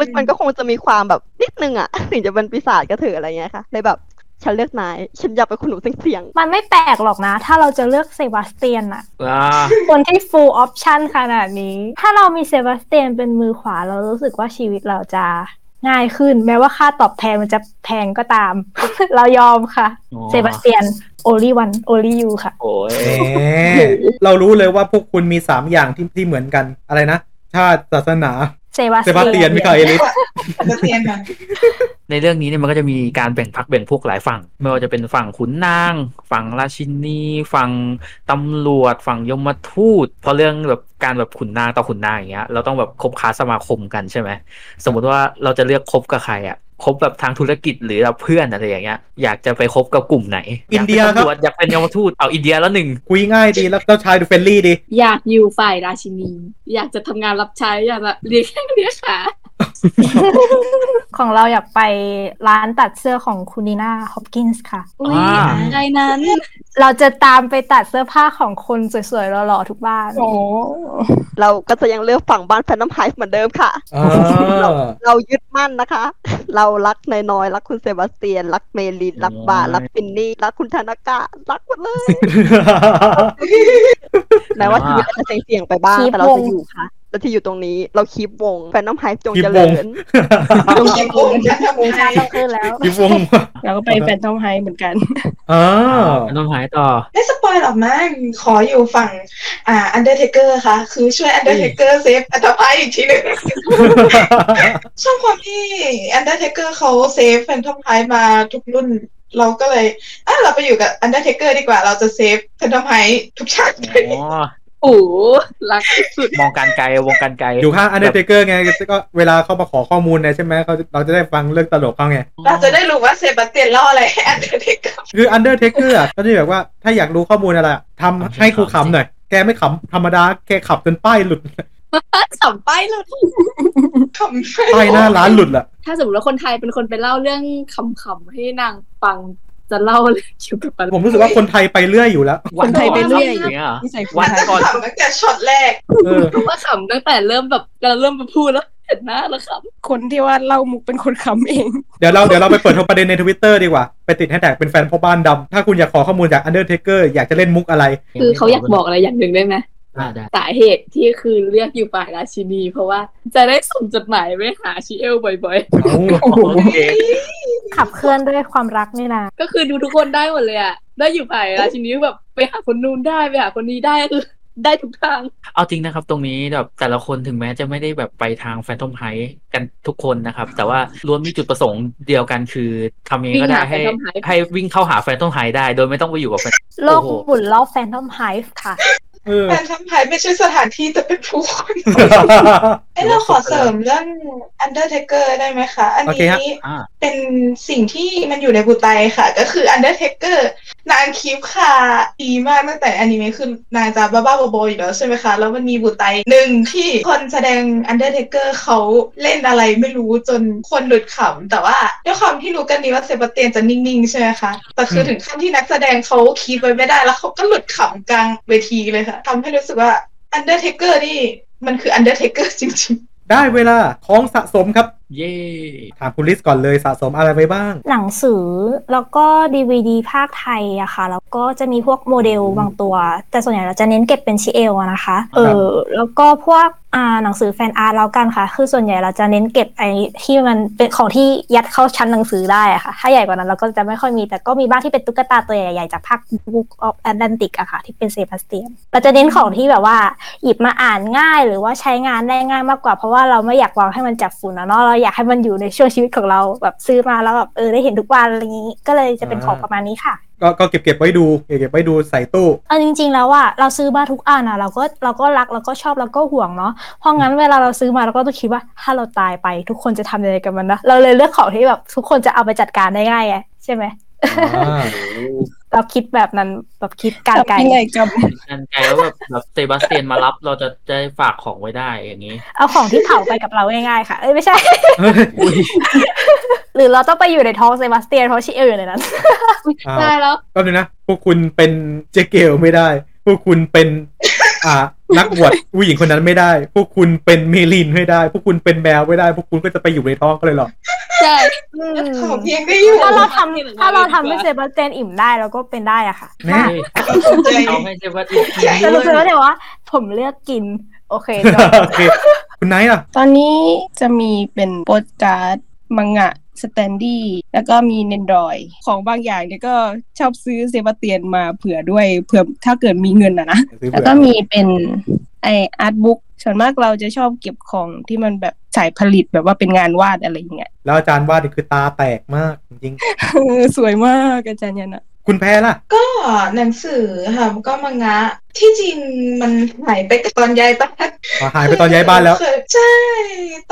ลึกๆมันก็คงจะมีความแบบนิดนึงอะถึงจะเป็นปีศาจก็เถอะอะไรเงี้ยค่ะเลยแบบฉันเลือกนาย ฉันอยากเป็นคุณหนูเสียงๆ มันไม่แปลกหรอกนะ ถ้าเราจะเลือกเซบาสเตียนอะอ่าคนที่ full option ขนาดนี้ ถ้าเรามีเซบาสเตียนเป็นมือขวาเรารู้สึกว่าชีวิตเราจะ ง่ายขึ้น แม้ว่าค่าตอบแทนมันจะแพงก็ตาม เรายอมค่ะอ๋อเซบาสเตียน only one only you ค่ะ โอ้ยแหมเรารู้เลยว่าพวกคุณมีสามอย่างที่ที่เหมือนกันอะไรนะ ชาติศาสนา เซบาสเซบาสเตียนมิคาเอลิสเตียนค่ะในเรื่องนี้เนี่ยมันก็จะมีการแบ่งพรรคแบ่งพวกหลายฝั่ง ไม่ว่าจะเป็นฝั่งขุนนาง ฝั่งราชินีฝั่งตำรวจ ฝั่งยมทูตเพราะเรื่องแบบการแบบขุนนางต่อขุนนางอย่างเงี้ยเราต้องแบบคบค้าสมาคมกันใช่ไหมสมมุติว่าเราจะเลือกคบกับใครอะ คบแบบทางธุรกิจหรือแบบเพื่อนอะไรอย่างเงี้ยอยากจะไปคบกับกลุ่มไหนอินเดียากเป็นครับตำรวจอยากเป็นยมทูตเอาอินเดียแล้วหนึ่งคุยง่ายดีแล้วเจ้าชายดู friendly ดี อยากอยู่ฝ่ายราชินี อยากจะทำงานรับใช้อยากแบบเรียกแข้งเรียกขา ของเราอยากไปร้านตัดเสื้อของคุณนีน่าฮอปกินส์ค่ะอุ้ยอะไรนั้น เราจะตามไปตัดเสื้อผ้าของคนสวยๆหล่อๆทุกบ้านโอ้เราก็จะยังเลือกฝั่งบ้านแฟนน้ำไฮเหมือนเดิมค่ะอ่าเราเรายึดมั่นนะคะ เรารักนายน้อยรักคุณเซบาสเตียน รักเมลินรักบาร์รักฟินนี่รักคุณธนากะรักหมดเลยแม้ว่าชีวิตเราจะเสี่ยงๆไปบ้างคีปแต่เราวจะงอยู่ค่ะ เราที่อยู่ตรงนี้เราคีบวงแฟนน้ำไฮจงคีปเจวริงญจงคิดวงฉันทำวงชาต้องขึ้นแล้วคิดวงเราก็ไปแฟนทอมไฮเหมือนกันอ่าน้องหายต่อไม่สปอยหรอกมั้งขออยู่ฝั่ง อ่าอันเดอร์เทเกอร์ค่ะ คือช่วยอันเดอร์เทเกอร์เซฟอัตภาพอีกทีหนึ่งชอบความที่อันเดอร์เทเกอร์เขาเซฟแฟนทอมไพมาทุกรุ่นเราก็เลยอะเราไปอยู่กับอันเดอร์เทเกอร์ดีกว่า เราจะ save Phantomhiveทุกฉากอ๋อ โอ้โหรักสุดมองการไกลวงการไกลอยู่ข้างอันเดอร์เทเกอร์ไงก็เวลาเขามาขอข้อมูลเนี่ยใช่ไหมเขาเราจะได้ฟังเรื่องตลกเขาไงเราจะได้รู้ว่าเซบาสเตียนเล่าอะไรให้อันเดอร์เทเกอร์คือ Undertaker อะก็จะแบบว่าถ้าอยากรู้ข้อมูลอะไรอะทำให้กูขำหน่อย แกไม่ขำธรรมดาแกขำจนป้ายหลุดขำไปเลยขำป้ายหน้าร้านหลุดละถ้าสมมติว่าคนไทยเป็นคนไปเล่าเรื่องขำๆให้นางฟัง จะเล่าอะไรเกี่ยวกับอะไรผมรู้สึกว่าคนไทยไปเรื่อยอยู่แล้ว คนไทยไปเรื่อยอย่างเงี้ยเหรอนิสัยวันก่อนขำตั้งแต่ช็อตแรกเออเพราะว่าขำตั้งแต่เริ่มแบบเราเริ่มมาพูดแล้วเห็นหน้าแล้วขคนที่ว่าเล่ามุกเป็นคนขำเอง เดี๋ยวเราเดี๋ยวเราไปเปิดประเด็นในทวิตเตอร์ดีกว่า ไปติดแฮชแท็กเป็นแฟนพ่อบ้านดำถ้าคุณอยากขอข้อมูลจาก Undertaker อยากจะเล่นมุกอะไรำคือเขาอยากบอกอะไรอย่างหนึ่งได้ไหมอ่าได้สาเหตุที่คือเลือกอยู่ฝ่ายราชินี เพราะว่าจะได้ส่งจดหมายไปหาชิเอลบ่อยโอเค ขับเคลื่อนด้วยความรักนี่นะๆก็คือดูทุกคนได้หมดเลยอะได้อยู่ฝ่ายราชินีแบบไปหาคนนู้นได้ไปหาคนนี้ได้คือได้ทุกทาง เอาจริงนะครับ ตรงนี้แบบแต่ละคนถึงแม้จะไม่ได้แบบไปทาง Phantomhive กันทุกคนนะครับ แต่ว่าล้วนมีจุดประสงค์เดียวกันคือทำยังไงก็ได้ให้วิ่งหา Phantomhive ให้วิ่งเข้าหา Phantomhive ได้ โดยไม่ต้องไปอยู่กับแฟนโลกโอ้โหหมุนรอบ Phantomhive ค่ะเออ แฟนทำไทยไม่ใช่สถานที่แต่เป็นผู้คนเอ้ยเราขอเสริมเรื่อง Undertaker ได้ไหมคะ อันโอเคนี้ฮะอ่าเป็นสิ่งที่มันอยู่ในบุไตค่ะ ก็คือ Undertaker นางคีปคาดีมากตั้งแต่อนิเมะคือนนางจะบ้าๆบอๆอยู่แล้วใช่ไหมคะ แล้วมันมีบุตรไตหนึ่งที่คนแสดง Undertaker เกอร์เขาเล่นอะไรไม่รู้จนคนหลุดขำ แต่ว่าด้วยความที่รู้กันดีว่าเซบาสเตียนจะนิ่ง ๆ ใช่ไหมคะ แต่คือถึงขั้นที่นักแสดงเขาคีปไว้ไม่ได้แล้วเขาก็หลุดขำกลางเวทีเลยค่ะทำให้รู้สึกว่า Undertaker นี่มันคือ Undertaker จริงๆ ได้เวลาของสะสมครับ เย่ถามคุณลิสก่อนเลยสะสมอะไรไปบ้าง หนังสือแล้วก็ดีวดีภาคไทยอะค่ะ แล้วก็จะมีพวกโมเดลบางตัว แต่ส่วนใหญ่เราจะเน้นเก็บเป็นชิเอลอะนะคะ เออ แล้วก็พวกอ่าหนังสือแฟนอาร์ตแล้วกันค่ะ คือส่วนใหญ่เราจะเน้นเก็บไอ้ที่มันเป็นของที่ยัดเข้าชั้นหนังสือได้อะค่ะ ถ้าใหญ่กว่านั้นเราก็จะไม่ค่อยมี แต่ก็มีบ้างที่เป็นตุ๊กตาตัวใหญ่ๆจากภาค Book of Atlantic อะค่ะ ที่เป็นเซบาสเตียนเราจะเน้นของที่แบบว่า หยิบมาอ่านง่าย หรือว่าใช้งานได้ง่ายมากกว่า เพราะว่าเราไม่อยากวางให้มันจับฝุ่นนะเนาะเราอยากให้มันอยู่ในช่วงชีวิตของเราแบบซื้อมาแล้วแบบเออได้เห็นทุกวันอะไรอย่างนี้ ก็เลยจะเป็นของประมาณนี้ค่ะ ก็ก็เก็บเก็บไว้ดูเก็บเก็บไว้ดูใส่ตู้เอาจริง ๆ แล้วว่าเราซื้อมาทุกอันอะเราก็เราก็รักเราก็ชอบเราก็ห่วงเนาะเพราะงั้นเวลาเราซื้อมาเราก็ต้องคิดว่าถ้าเราตายไปทุกคนจะทำยังไงกับมันนะเราเลยเลือกของที่แบบทุกคนจะเอาไปจัดการได้ง่ายไงใช่ไหม เราคิดแบบนั้นแบบคิดการไกลกันไกลว่าแบบแบบเซบาสเตียนมารับเราจะจะได้ฝากของไว้ได้อย่างนี้ เอาของที่เผาไปกับเราง่ายๆค่ะ เอ้ยไม่ใช่ หรือเราต้องไปอยู่ในท้องเซบาสเตียนเพราะชิเอลอยู่ในนั้นอ้าวได้แล้วแป๊บนึงนะพวกคุณเป็นเจเกลไม่ได้ พวกคุณเป็น อ่า นักบวชผู้หญิงคนนั้นไม่ได้ พวกคุณเป็นเมลินไม่ได้ พวกคุณเป็นแมวไม่ได้ พวกคุณก็จะไปอยู่ในท้องก็เลยเหรอใช่ขอเพียงได้อยู่ถ้าเราทำถ้าเราทำให้เซบาสเตียนอิ่มได้เราก็เป็นได้อะค่ะแน่เอาให้เซบาสเตียนกินจะรู้สึกว่าเดี๋ยวว่าผมเลือกกิน โอเคจบโอเค คุณไนท์ล่ะ ตอนนี้จะมีเป็นโปสการ์ดมังงะ standee แล้วก็มี Nendoroid ของบางอย่างเนี่ยก็ชอบซื้อเซบาสเตียนมาเผื่อด้วยเผื่อถ้าเกิดมีเงินอะนะซื้อเผื่อแล้วก็มีเป็นไอ artbook ส่วนมากเราจะชอบเก็บของที่มันแบบสายผลิตแบบว่าเป็นงานวาดอะไรอย่างเงี้ยแล้วอาจารย์วาดนี่คือตาแตกมากจริงสวยมากอาจารย์ยันอะๆ คุณแพ้ล่ะ ก็หนังสือค่ะก็มังงะ ที่จริงมันหายไปกับตอนย้ายบ้านอ๋อหายไปตอนย้ายบ้านแล้วคือใช่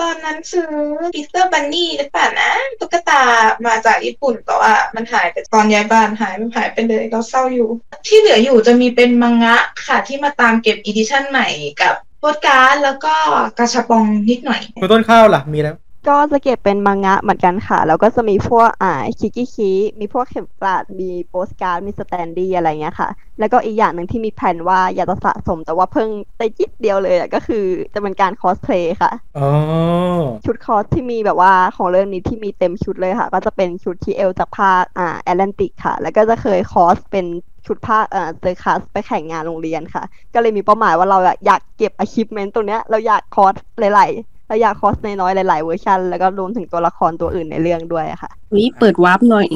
ตอนนั้นซื้อปีเตอร์บันนี่หรือเปล่านะตุ๊กตามาจากญี่ปุ่นแต่ว่ามันหายไปตอนย้ายบ้านหายมันหายไปเลยเราเศร้าอยู่ ที่เหลืออยู่จะมีเป็นมังงะค่ะที่มาตามเก็บ edition ใหม่กับโปสการ์ดแล้วก็กระชับปองนิดหน่อยคุณต้นข้าวล่ะมีแล้ว ก็จะเก็บเป็นมังงะเหมือนกันค่ะ แล้วก็จะมีพวกอ่าคิกิคิมีพวกเข็มกลัดมีโปสการ์ดมี standee อะไรเงี้ยค่ะ แล้วก็อีกอย่างหนึ่งที่มีแผนว่าอยากจะสะสมแต่ว่าเพิ่งได้นิดเดียวเลยอะก็คือจะเป็นการคอสเพลย์ค่ะอ๋อชุด cos ที่มีแบบว่าของเรื่องนี้ที่มีเต็มชุดเลยค่ะ ก็จะเป็นชุดชิเอลจากภาคอ่าแอตแลนติกค่ะ แล้วก็จะเคย cos เป็นชุดภาคเอ่อ circus ไปแข่งงานโรงเรียนค่ะ ก็เลยมีเป้าหมายว่าเราอะอยากเก็บ achievement ตรงเนี้ยเราอยาก cos หลายๆ เราอยาก cos น้องๆหลาย ๆ เวอร์ชันแล้วก็รวมถึงตัวละครตัวอื่นในเรื่องด้วยอะค่ะวิเปิด warpหน่อย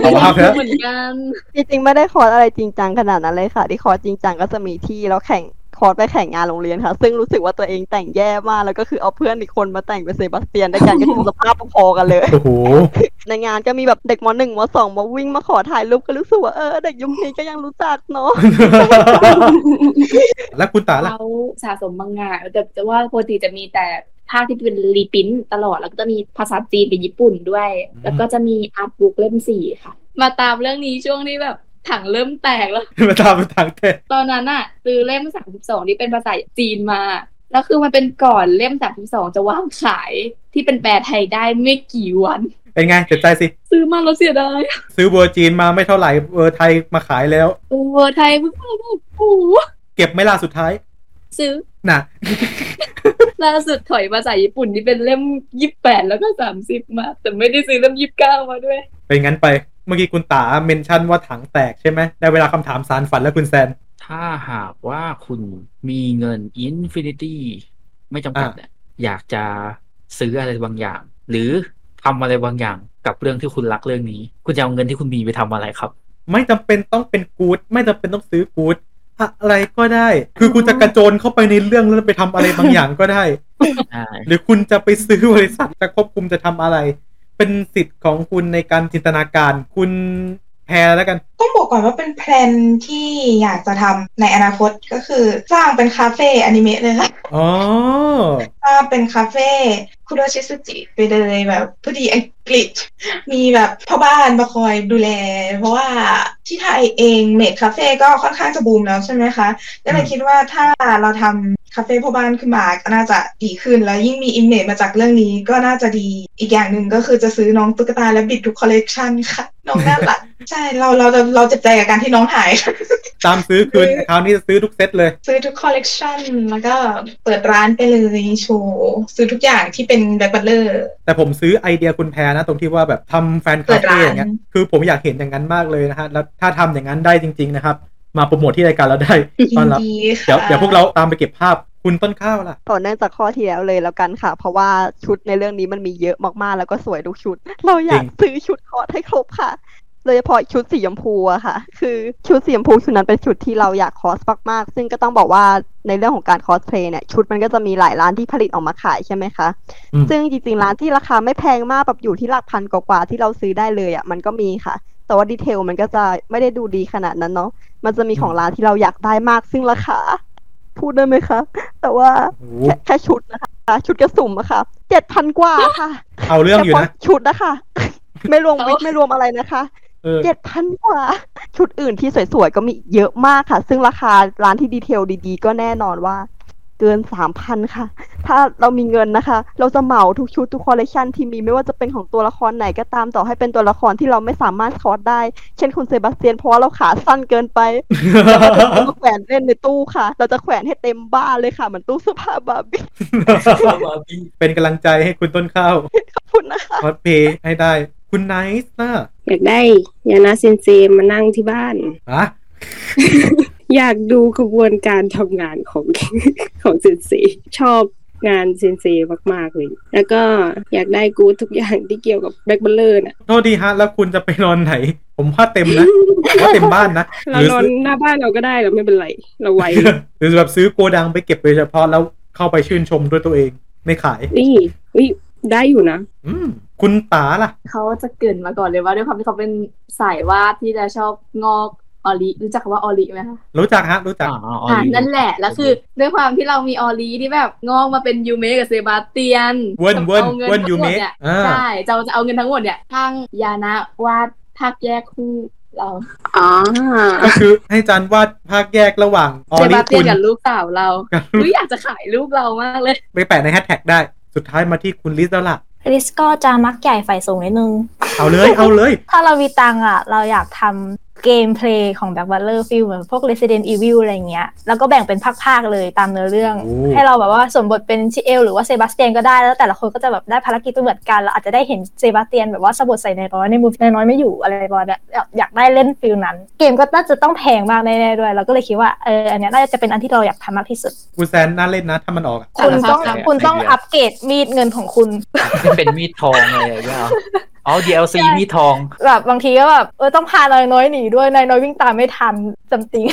เอา warp แล้วเหมือนกันจริงๆไม่ได้ cos อะไรจริงจังขนาดนั้นเลยค่ะ ที่ cos จริงจังก็จะมีที่แล้วแข่ง cos ไปแข่งงานโรงเรียนค่ะ ซึ่งรู้สึกว่าตัวเองแต่งแย่มาก แล้วก็คือเอาเพื่อนอีกคนมาแต่งเป็นเซบาสเตียนด้วยกันก็คือสภาพพอๆกันเลยโอ้โหในงานก็มีแบบเด็กมหนึ่งมสองมาวิ่งมาขอถ่ายรูปก็รู้สึกว่าเออเด็กยุคนี้ก็ยังรู้จักเนาะแล้วคุณตาล่ะเขาสะสมมังงะแต่แต่ว่าปกติจะมีแต่ภาคที่เป็นรีปรินท์ตลอด แล้วก็จะมีภาษาจีนเป็นญี่ปุ่นด้วย แล้วก็จะมีอาร์ตบุ๊กเล่มสี่ค่ะ มาตามเรื่องนี้ช่วงที่แบบ ถังเริ่มแตกแล้วมาตามเป็นทางเทตอนนั้นอะซื้อเล่มสามสิบสองที่เป็นภาษาจีนมาแล้วคือมันเป็นก่อนเล่มสามสิบสองจะว่างขายที่เป็นแปลไทยได้ไม่กี่วัน เป็นไงเสียใจสิ ซื้อมาแล้วเสียดายซื้อ ver จีนมาไม่เท่าไหร่ ver ไทยมาขายแล้วเออ ver ไทยเพิ่งมาแบบโอ้โหเก็บไม่ล่าสุดท้าย ซื้อน่ะล่าสุดถอยภาษาญี่ปุ่นที่เป็นเล่มยี่สิบแปดแล้วก็สามสิบมา แต่ไม่ได้ซื้อเล่มยี่สิบเก้ามาด้วยเป็นงั้นไป เมื่อกี้คุณตา mention ว่าถังแตกใช่ไหมได้เวลาคำถามสานฝันแล้วคุณแซน ถ้าหากว่าคุณมีเงิน infinity ไม่จำกัดเนี่ยอยากจะซื้ออะไรบางอย่าง หรือทำอะไรบางอย่างกับเรื่องที่คุณรักเรื่องนี้ คุณจะเอาเงินที่คุณมีไปทำอะไรครับ ไม่จำเป็นต้องเป็นกู๊ดไม่จำเป็นต้องซื้อกู๊ดอะไรก็ได้ คือคุณจะกระโจนเข้าไปในเรื่องแล้วไปทำอะไรบางอย่างก็ได้ใช่หรือคุณจะไปซื้อบริษัทจะควบคุมจะทำอะไร เป็นสิทธิ์ของคุณในการจินตนาการคุณแพรแล้วกันต้องบอกก่อนว่าเป็น plan ที่อยากจะทำในอนาคตก็คือสร้างเป็นคาเฟ่อนิเมะเลยค่ะอ๋อสร้างเป็นคาเฟ่คุโรชิสุจิไปเลยแบบผู้ดีอังกฤษ มีแบบพ่อบ้านมาคอยดูแล เพราะว่าที่ไทยเอง maid cafe ก็ค่อนข้างจะบูมแล้วใช่ไหมคะก็เลยคิดว่าถ้าเราทำ คาเฟ่พ่อบ้านขึ้นมาก็น่าจะดีขึ้น แล้วยิ่งมี image มาจากเรื่องนี้ก็น่าจะดีอีกอย่างหนึ่งก็คือจะซื้อน้องตุ๊กตา rabbit ทุกคอลเลกชันค่ะ น้องน่ารักใช่เราเราเราเราเจ็บใจกับการที่น้องหาย ตามซื้อคืนคราวนี้จะซื้อทุกเซตเลย ซื้อทุกคอลเลกชันแล้วก็เปิดร้านไปเลยโชว์ซื้อทุกอย่างที่เป็น Black Butlerแต่ผมซื้อไอเดียคุณแพรนะ ตรงที่ว่าแบบทำแฟนเปิดร้านเฟ่อย่างเงี้ยคือผมอยากเห็นอย่างนั้นมากเลยนะฮะแล้วถ้าทำอย่างนั้นได้จริง ๆ นะครับ มาโปรโมทที่รายการเราได้ต้อนรับยินดีค่ะเดี๋ยวเดี๋ยวพวกเราตามไปเก็บภาพคุณต้นข้าวล่ะต่อเนื่องจากข้อที่แล้วเลยแล้วกันค่ะ เพราะว่าชุดในเรื่องนี้มันมีเยอะมากๆ แล้วก็สวยทุกชุด เราอยากจริงซื้อชุดคอร์สให้ครบค่ะโดยเฉพาะชุดสีชมพูอะค่ะ คือชุดสีชมพูชุดนั้นเป็นชุดที่เราอยากคอสมากๆ ซึ่งก็ต้องบอกว่าในเรื่องของการคอสเพลย์เนี่ย ชุดมันก็จะมีหลายร้านที่ผลิตออกมาขายใช่ไหมคะอืมซึ่งจริงๆ ร้านที่ราคาไม่แพงมากแบบอยู่ที่หลักพันกว่าๆที่เราซื้อได้เลยอะมันก็มีค่ะ แต่ว่าดีเทลมันก็จะไม่ได้ดูดีขนาดนั้นเนาะ มันจะมีของร้านที่เราอยากได้มากซึ่งราคา พูดได้ไหมคะ แต่ว่าแค่แค่ชุดนะคะ ชุดกระสุ่มอะค่ะเจ็ดพันกว่าค่ะเอาเรื่องอยู่นะฉพาะชุดนะคะ ไม่รวมวิกไม่รวมอะไรนะคะเออเจ็ดพันกว่า ชุดอื่นที่สวยๆ ก็มีเยอะมากค่ะ ซึ่งราคาร้านที่ดีเทลดีๆ ก็แน่นอนว่า เกินสามพันค่ะ ถ้าเรามีเงินนะคะ เราจะเหมาทุกชุดทุกคอลเลคชันที่มีไม่ว่าจะเป็นของตัวละครไหนก็ตามต่อให้เป็นตัวละครที่เราไม่สามารถคอสได้ เช่นคุณเซบาสเตียนเพราะว่าเราขาสั้นเกินไปเราจะแขวนเล่นในตู้ค่ะ เราจะแขวนให้เต็มบ้านเลยค่ะ เหมือนตู้เสื้อผ้าบาร์บี้เป็นกำลังใจให้คุณต้นข้าวขอบคุณนะคะคอสเพลย์ให้ได้ คุณไนซ์น่ะอยากได้ยานะเซนเซมานั่งที่บ้านอะ อยากดูกระบวนการทำงานของของเซนเซชอบงานเซนเซมาก ๆ เลย แล้วก็อยากได้กู๊ดทุกอย่างที่เกี่ยวกับ Black Butler น่ะโทษดีฮะ แล้วคุณจะไปนอนไหน ผมว่าเต็มนะผมว่าเต็มบ้านนะหเรารือนอนซื้อหน้าบ้านเราก็ได้เราไม่เป็นไร เราไวหรือแบบซื้อโกดังไปเก็บโดยเฉพาะแล้วเข้าไปชื่นชมด้วยตัวเองไม่ขาย นี่วิได้อยู่นะ อืมคุณตาล่ะ เขาจะเกรินมาก่อนเลยว่าด้วยความที่เขาเป็นสายวาดที่จะชอบงอก ออลิรู้จักคำว่าออลิไหมคะรู้จักฮะรู้จักอ่านั่นแหละแล้วคือด้วยความที่เรามีออลีที่แบบงอกมาเป็นยูเมะกับเซบาสเตียนเวิร์นเวิร์นอางิเวิร์นทั้งหมดยูเมะเนี่ยอ่าใช่จะจะเอาเงินทั้งหมดเนี่ยทางยานะวาดภาคแยกคู่เราอ๋อก็คือให้อาจารย์วาดภาคแยกระหว่างออเซลิบาสเตีคุยนณกับลูกสาวเรากับอุ๊ยอยากจะขายรูปเรามากเลย ไปแปะในแฮชแท็กได้สุดท้ายมาที่คุณลิซแล้วล่ะริสก็จะมักใหญ่ไฟสูงนิดนึง เอาเลย เอาเลย ถ้าเรามีตังค์อะ เราอยากทำ เกมเพลย์ของ Black Butler feel เหมือนพวก Resident Evil อะไรเงี้ย แล้วก็แบ่งเป็นภาคๆเลยตามเนื้อเรื่องโอ้ให้เราแบบว่าสวมบทเป็นชิเอลหรือว่าเซบาสเตียนก็ได้ แล้วแต่ละคนก็จะแบบได้ภารกิจไม่เหมือนกัน เราอาจจะได้เห็นเซบาสเตียนแบบว่าสบถใส่นายน้อยในเมื่อนายน้อยไม่อยู่อะไรประมาณเนี้ยอยากอยากได้เล่น feel นั้น เกมก็น่าจะต้องแพงมากแน่ๆด้วย เราก็เลยคิดว่าเอออันเนี้ยน่าจะเป็นอันที่เราอยากทำมากที่สุดคุณแซนน่าเล่นนะถ้ามันออกอะคุณต้องคุณต้องอัปเกรดมีดเงินของคุณเป็นมีดทองอะไรอย่างเงี้ยเหรออ๋อ DLC มีดทองแบบบางทีก็แบบเออต้องพานายน้อยหนีด้วยนายน้อยวิ่งตามไม่ทันจำติง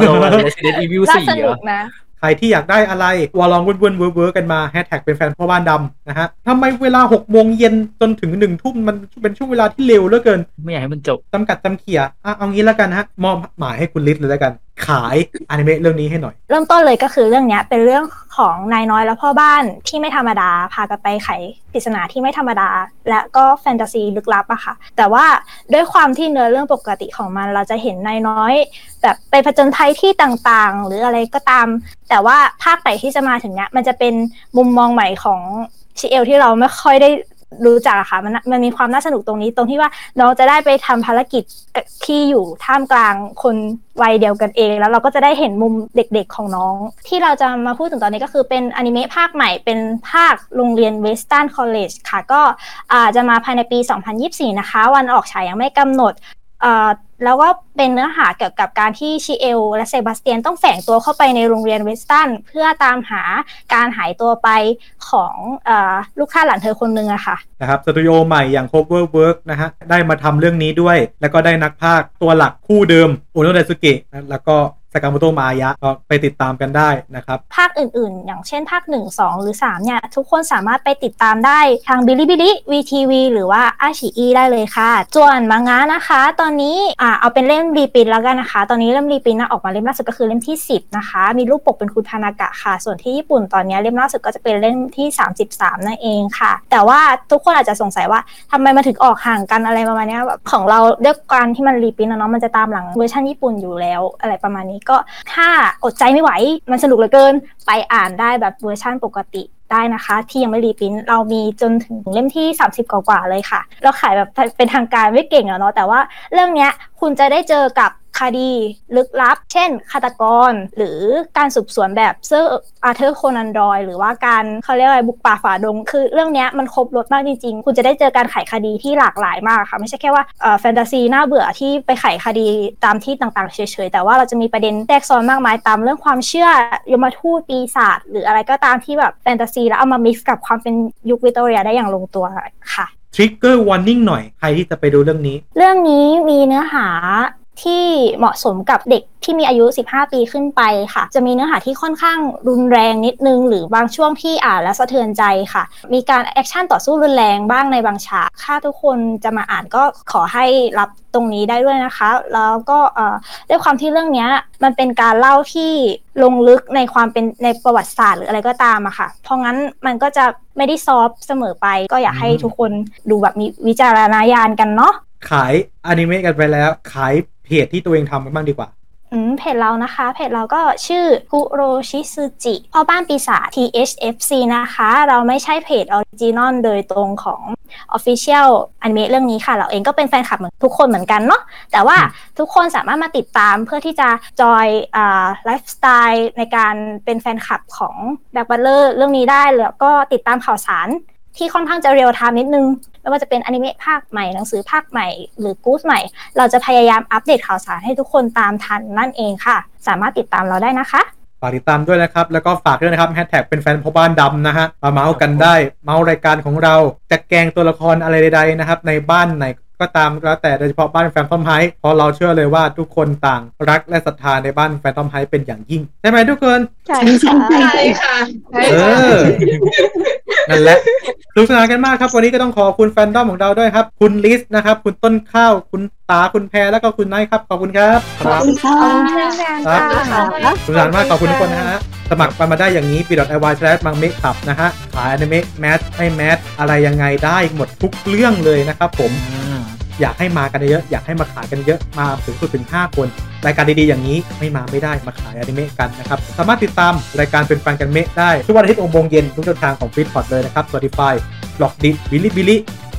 โดน Resident Evil น่า4สเหรนุอกนะใครที่อยากได้อะไรวอลองวุ่นวุ่นเวิร์เวิร์กันมาแฮชแท็กเป็นแฟนพ่อบ้านดำนะฮะทำไมเวลา6โมงเย็นจนถึง1ทุ่มมันเป็นช่วงเวลาที่เร็วเหลือเกิน ไม่อยากให้มันจบจำกัดจำเขี่ยอะเอางี้แล้วกันฮะ มอบหมายให้คุณลิศเลยแล้วกัน ขายอนิเมะเรื่องนี้ให้หน่อย เริ่มต้นเลยก็คือเรื่องเนี้ยเป็นเรื่อง ของนายน้อยและพ่อบ้านที่ไม่ธรรมดา พากันไปไขปริศนาที่ไม่ธรรมดา และก็แฟนตาซีลึกลับอะค่ะ แต่ว่าด้วยความที่เนื้อเรื่องปกติของมัน เราจะเห็นนายน้อย แบบไปผจญภัยที่ต่างๆ หรืออะไรก็ตาม แต่ว่าภาคใหม่ที่จะมาถึงเนี้ยมันจะเป็นมุมมองใหม่ของชิเอลที่เราไม่ค่อยได้ รู้จักอะค่ะมันมันมีความน่าสนุกตรงนี้ตรงที่ว่าน้องจะได้ไปทำภารกิจที่อยู่ท่ามกลางคนวัยเดียวกันเอง แล้วเราก็จะได้เห็นมุมเด็กๆของน้อง ที่เราจะมาพูดถึงตอนนี้ก็คือเป็นอนิเมะภาคใหม่เป็นภาคโรงเรียน Weston College ค่ะ ก็อาจะมาภายในปี 2024 นะคะ วันออกฉายยังไม่กำหนด แล้วก็เป็นเนื้อหาเกี่ยวกับการที่ชิเอลและเซบาสเตียนต้องแฝงตัวเข้าไปในโรงเรียน Weston เพื่อตามหาการหายตัวไปของอลูกค้าหลานเธอคนหนึ่งอะค่ะนะครับสตูดิโอใหม่อย่าง Cover Work นะฮะได้มาทำเรื่องนี้ด้วย แล้วก็ได้นักพากตัวหลักคู่เดิมโอโนไดสุเกะนะแล้วก็ สากามโตมายะก็ไปติดตามกันได้นะครับ ภาคอื่นๆ อย่างเช่นภาค 1 2 หรือ 3 เนี่ย ทุกคนสามารถไปติดตามได้ทางบิลิบิลิ VTV หรือว่าอาชีอีได้เลยค่ะ ส่วนมังงะนะคะ ตอนนี้อ่าเอาเป็นเล่มรีปินแล้วกันนะคะ ตอนนี้เล่มรีปินนะออกมาเล่มล่าสุดก็คือเล่มที่ 10 นะคะ มีรูปปกเป็นคุณทานากะค่ะ ส่วนที่ญี่ปุ่นตอนนี้เล่มล่าสุดก็จะเป็นเล่มที่ 33 นั่นเองค่ะ แต่ว่าทุกคนอาจจะสงสัยว่าทำไมมันถึงออกห่างกันอะไรประมาณนี้แบบของเราด้วยการที่มัน reprint เนาะมันจะตามหลังเวอร์ชันญี่ปุ่นอยู่แล้วอะไรประมาณนี้ก็ถ้าอดใจไม่ไหวมันสนุกเหลือเกิน ไปอ่านได้แบบเวอร์ชั่นปกติได้นะคะ ที่ยังไม่ reprint เรามีจนถึงเล่มที่ 30 กว่าๆเลยค่ะ เราขายแบบเป็นทางการไม่เก่งอะเนาะแต่ว่าเรื่องเนี้ยคุณจะได้เจอกับ คดีลึกลับ เช่นฆาตกร หรือการสืบสวนแบบเซอร์อาร์เธอร์โคนันดอยล์หรือว่าการเขาเรียกอะไรบุกป่าฝ่าดง คือเรื่องเนี้ยมันครบรสมากจริงๆ คุณจะได้เจอการไขคดีที่หลากหลายมากค่ะไม่ใช่แค่ว่าเอ่อแฟนตาซีน่าเบื่อที่ไปไขคดีตามที่ต่างๆเฉยๆ แต่ว่าเราจะมีประเด็นแทรกซ้อนมากมายตามเรื่องความเชื่อยมทูตปีศาจหรืออะไรก็ตามที่แบบแฟนตาซีแล้วเอามา mix กับความเป็นยุควิกตอเรียได้อย่างลงตัวค่ะ trigger warning หน่อย ใครที่จะไปดูเรื่องนี้ เรื่องนี้มีเนื้อหา ที่เหมาะสมกับเด็กที่มีอายุ 15 ปีขึ้นไปค่ะ จะมีเนื้อหาที่ค่อนข้างรุนแรงนิดนึง หรือบางช่วงที่อ่านและสะเทือนใจค่ะ มีการแอคชั่นต่อสู้รุนแรงบ้างในบางฉากถ้าทุกคนจะมาอ่านก็ขอให้รับตรงนี้ได้ด้วยนะคะ แล้วก็เอ่อด้วยความที่เรื่องเนี้ยมันเป็นการเล่าที่ลงลึกในความเป็นในประวัติศาสตร์หรืออะไรก็ตามอะค่ะ เพราะงั้นมันก็จะไม่ได้ซอฟต์เสมอไปก็อยากให้ทุกคนดูแบบมีวิจารณญาณกันเนาะขายอนิเมะกันไปแล้ว ขาย เพจที่ตัวเองทำกันบ้างดีกว่าอืมเพจเรานะคะ เพจเราก็ชื่อคุโรชิสึจิพ่อบ้านปีศาจ THFC นะคะ เราไม่ใช่เพจ original โดยตรงของ Official อนิเมะเรื่องนี้ค่ะ เราเองก็เป็นแฟนคลับเหมือนทุกคนเหมือนกันเนาะแต่ว่าทุกคนสามารถมาติดตามเพื่อที่จะจอยอ่าไลฟ์สไตล์ในการเป็นแฟนคลับของ Black Butler เรื่องนี้ได้แล้วก็ติดตามข่าวสาร ที่ค่อนข้างจะ real time นิดนึงไม่ว่าจะเป็นอนิเมะภาคใหม่หนังสือภาคใหม่ หรือกู๊ดใหม่ เราจะพยายามอัปเดตข่าวสารให้ทุกคนตามทันนั่นเองค่ะ สามารถติดตามเราได้นะคะฝากติดตามด้วยนะครับ แล้วก็ฝากด้วยนะครับแฮชแท็กเป็นแฟนพ่อบ้านดำนะฮะมาเม้าท์กันได้ เม้าท์รายการของเราจะแกงตัวละครอะไรใดๆนะครับ ในบ้านไหน ก็ตามแล้วแต่โดยเฉพาะบ้านแฟนทอมไฮฟ์เพราะเราเชื่อเลยว่าทุกคนต่างรักและศรัทธาในบ้านแฟนทอมไฮเป็นอย่างยิ่ง ใช่ไหมทุกคน ใช่ใช่ค่ะเออนั่นแหละสนุกสนานกันมากครับ วันนี้ก็ต้องขอบคุณแฟนดอมของเราด้วยครับ คุณลิสนะครับ คุณต้นข้าว คุณตาคุณแพรแล้วก็คุณไนท์ครับ ขอบคุณครับขอบคุณค่ะครับค่ะสนุกสนานมากขอบคุณทุกคนนะฮะสมัครมามาได้อย่างนี้ p ีดอทไอวายแชร์มังเมคขับนะฮะขายอนิเมะแมสไม่แมสอะไรยังไงได้หมดทุกเรื่องเลยนะครับผม อยากให้มากันเยอะ อยากให้มาขายกันเยอะ มาถึงสุดถึง 5 คน รายการดีๆอย่างนี้ไม่มาไม่ได้ มาขายอนิเมะกันนะครับ สามารถติดตามรายการเป็นแฟนกันเมะได้ ทุกวันอาทิตย์องโมงเย็นทุกช่องทางของฟิตพอดเลยนะครับ Spotify บล็อกดิบิลิบิลิ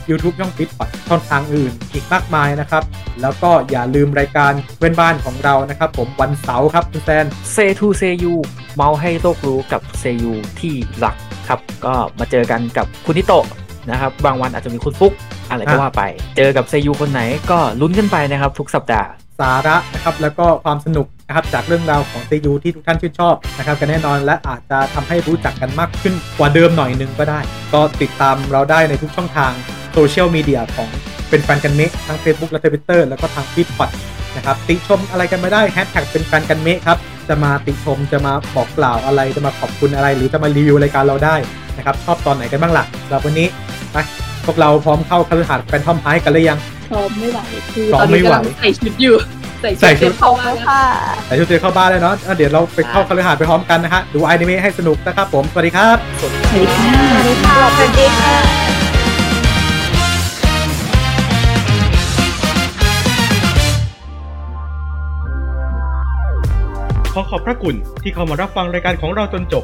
YouTube ช่องฟิตพอดช่องทางอื่นอีกมากมายนะครับ แล้วก็อย่าลืมรายการเว้นบ้านของเรานะครับ ผมวันเสาร์ครับคุณแซนเซทูเซยูเมาให้โลกรู้กับเซยูที่หลักครับ ก็มาเจอกันกับคุณนิโตะ นะครับ บางวันอาจจะมีคุณฟุกอะไรก็อะว่าไป เจอกับเซยูคนไหนก็ลุ้นกันไปนะครับ ทุกสัปดาห์ สาระนะครับแล้วก็ความสนุกนะครับจากเรื่องราวของซียูที่ทุกท่านชื่นชอบนะครับกันแน่นอนและอาจจะทำให้รู้จักกันมากขึ้นกว่าเดิมหน่อยหนึ่งก็ได้ ก็ติดตามเราได้ในทุกช่องทางโซเชียลมีเดียของเป็นแฟนกันเมะทั้ง Facebook และ Twitter แล้วก็ทาง Feedpod นะครับติชมอะไรกันมาได้แฮชแท็กเป็นแฟนกันเมะครับจะมาติชมจะมาบอกกล่าวอะไรจะมาขอบคุณอะไร หรือจะมารีวิวรายการเราได้นะครับชอบตอนไหนกันบ้างล่ะสำหรับวันนี้ ไปพวกเราพร้อมเข้าคฤหาสน์แฟนทอมไฮกันหรือยัง พร้อมไม่ไหวคือพร้อตมอนไม่นี้ไหว กำลังใส่ชุดอยู่ ใส่ใส่ชุชุดดเข้ามาแล้วค่ะ แต่ชุดเตรียมเข้าบ้านเลยเนาะอะเดี๋ยวเราไปเข้าคฤหาสน์ไปพร้อมกันนะฮะดูอนิเมะให้สนุกนะครับผมสวัสดีครับ สวัสดีค่ะ สวัสดีค่ะขอขอบพระคุณที่เข้ามารับฟังรายการของเราจนจบ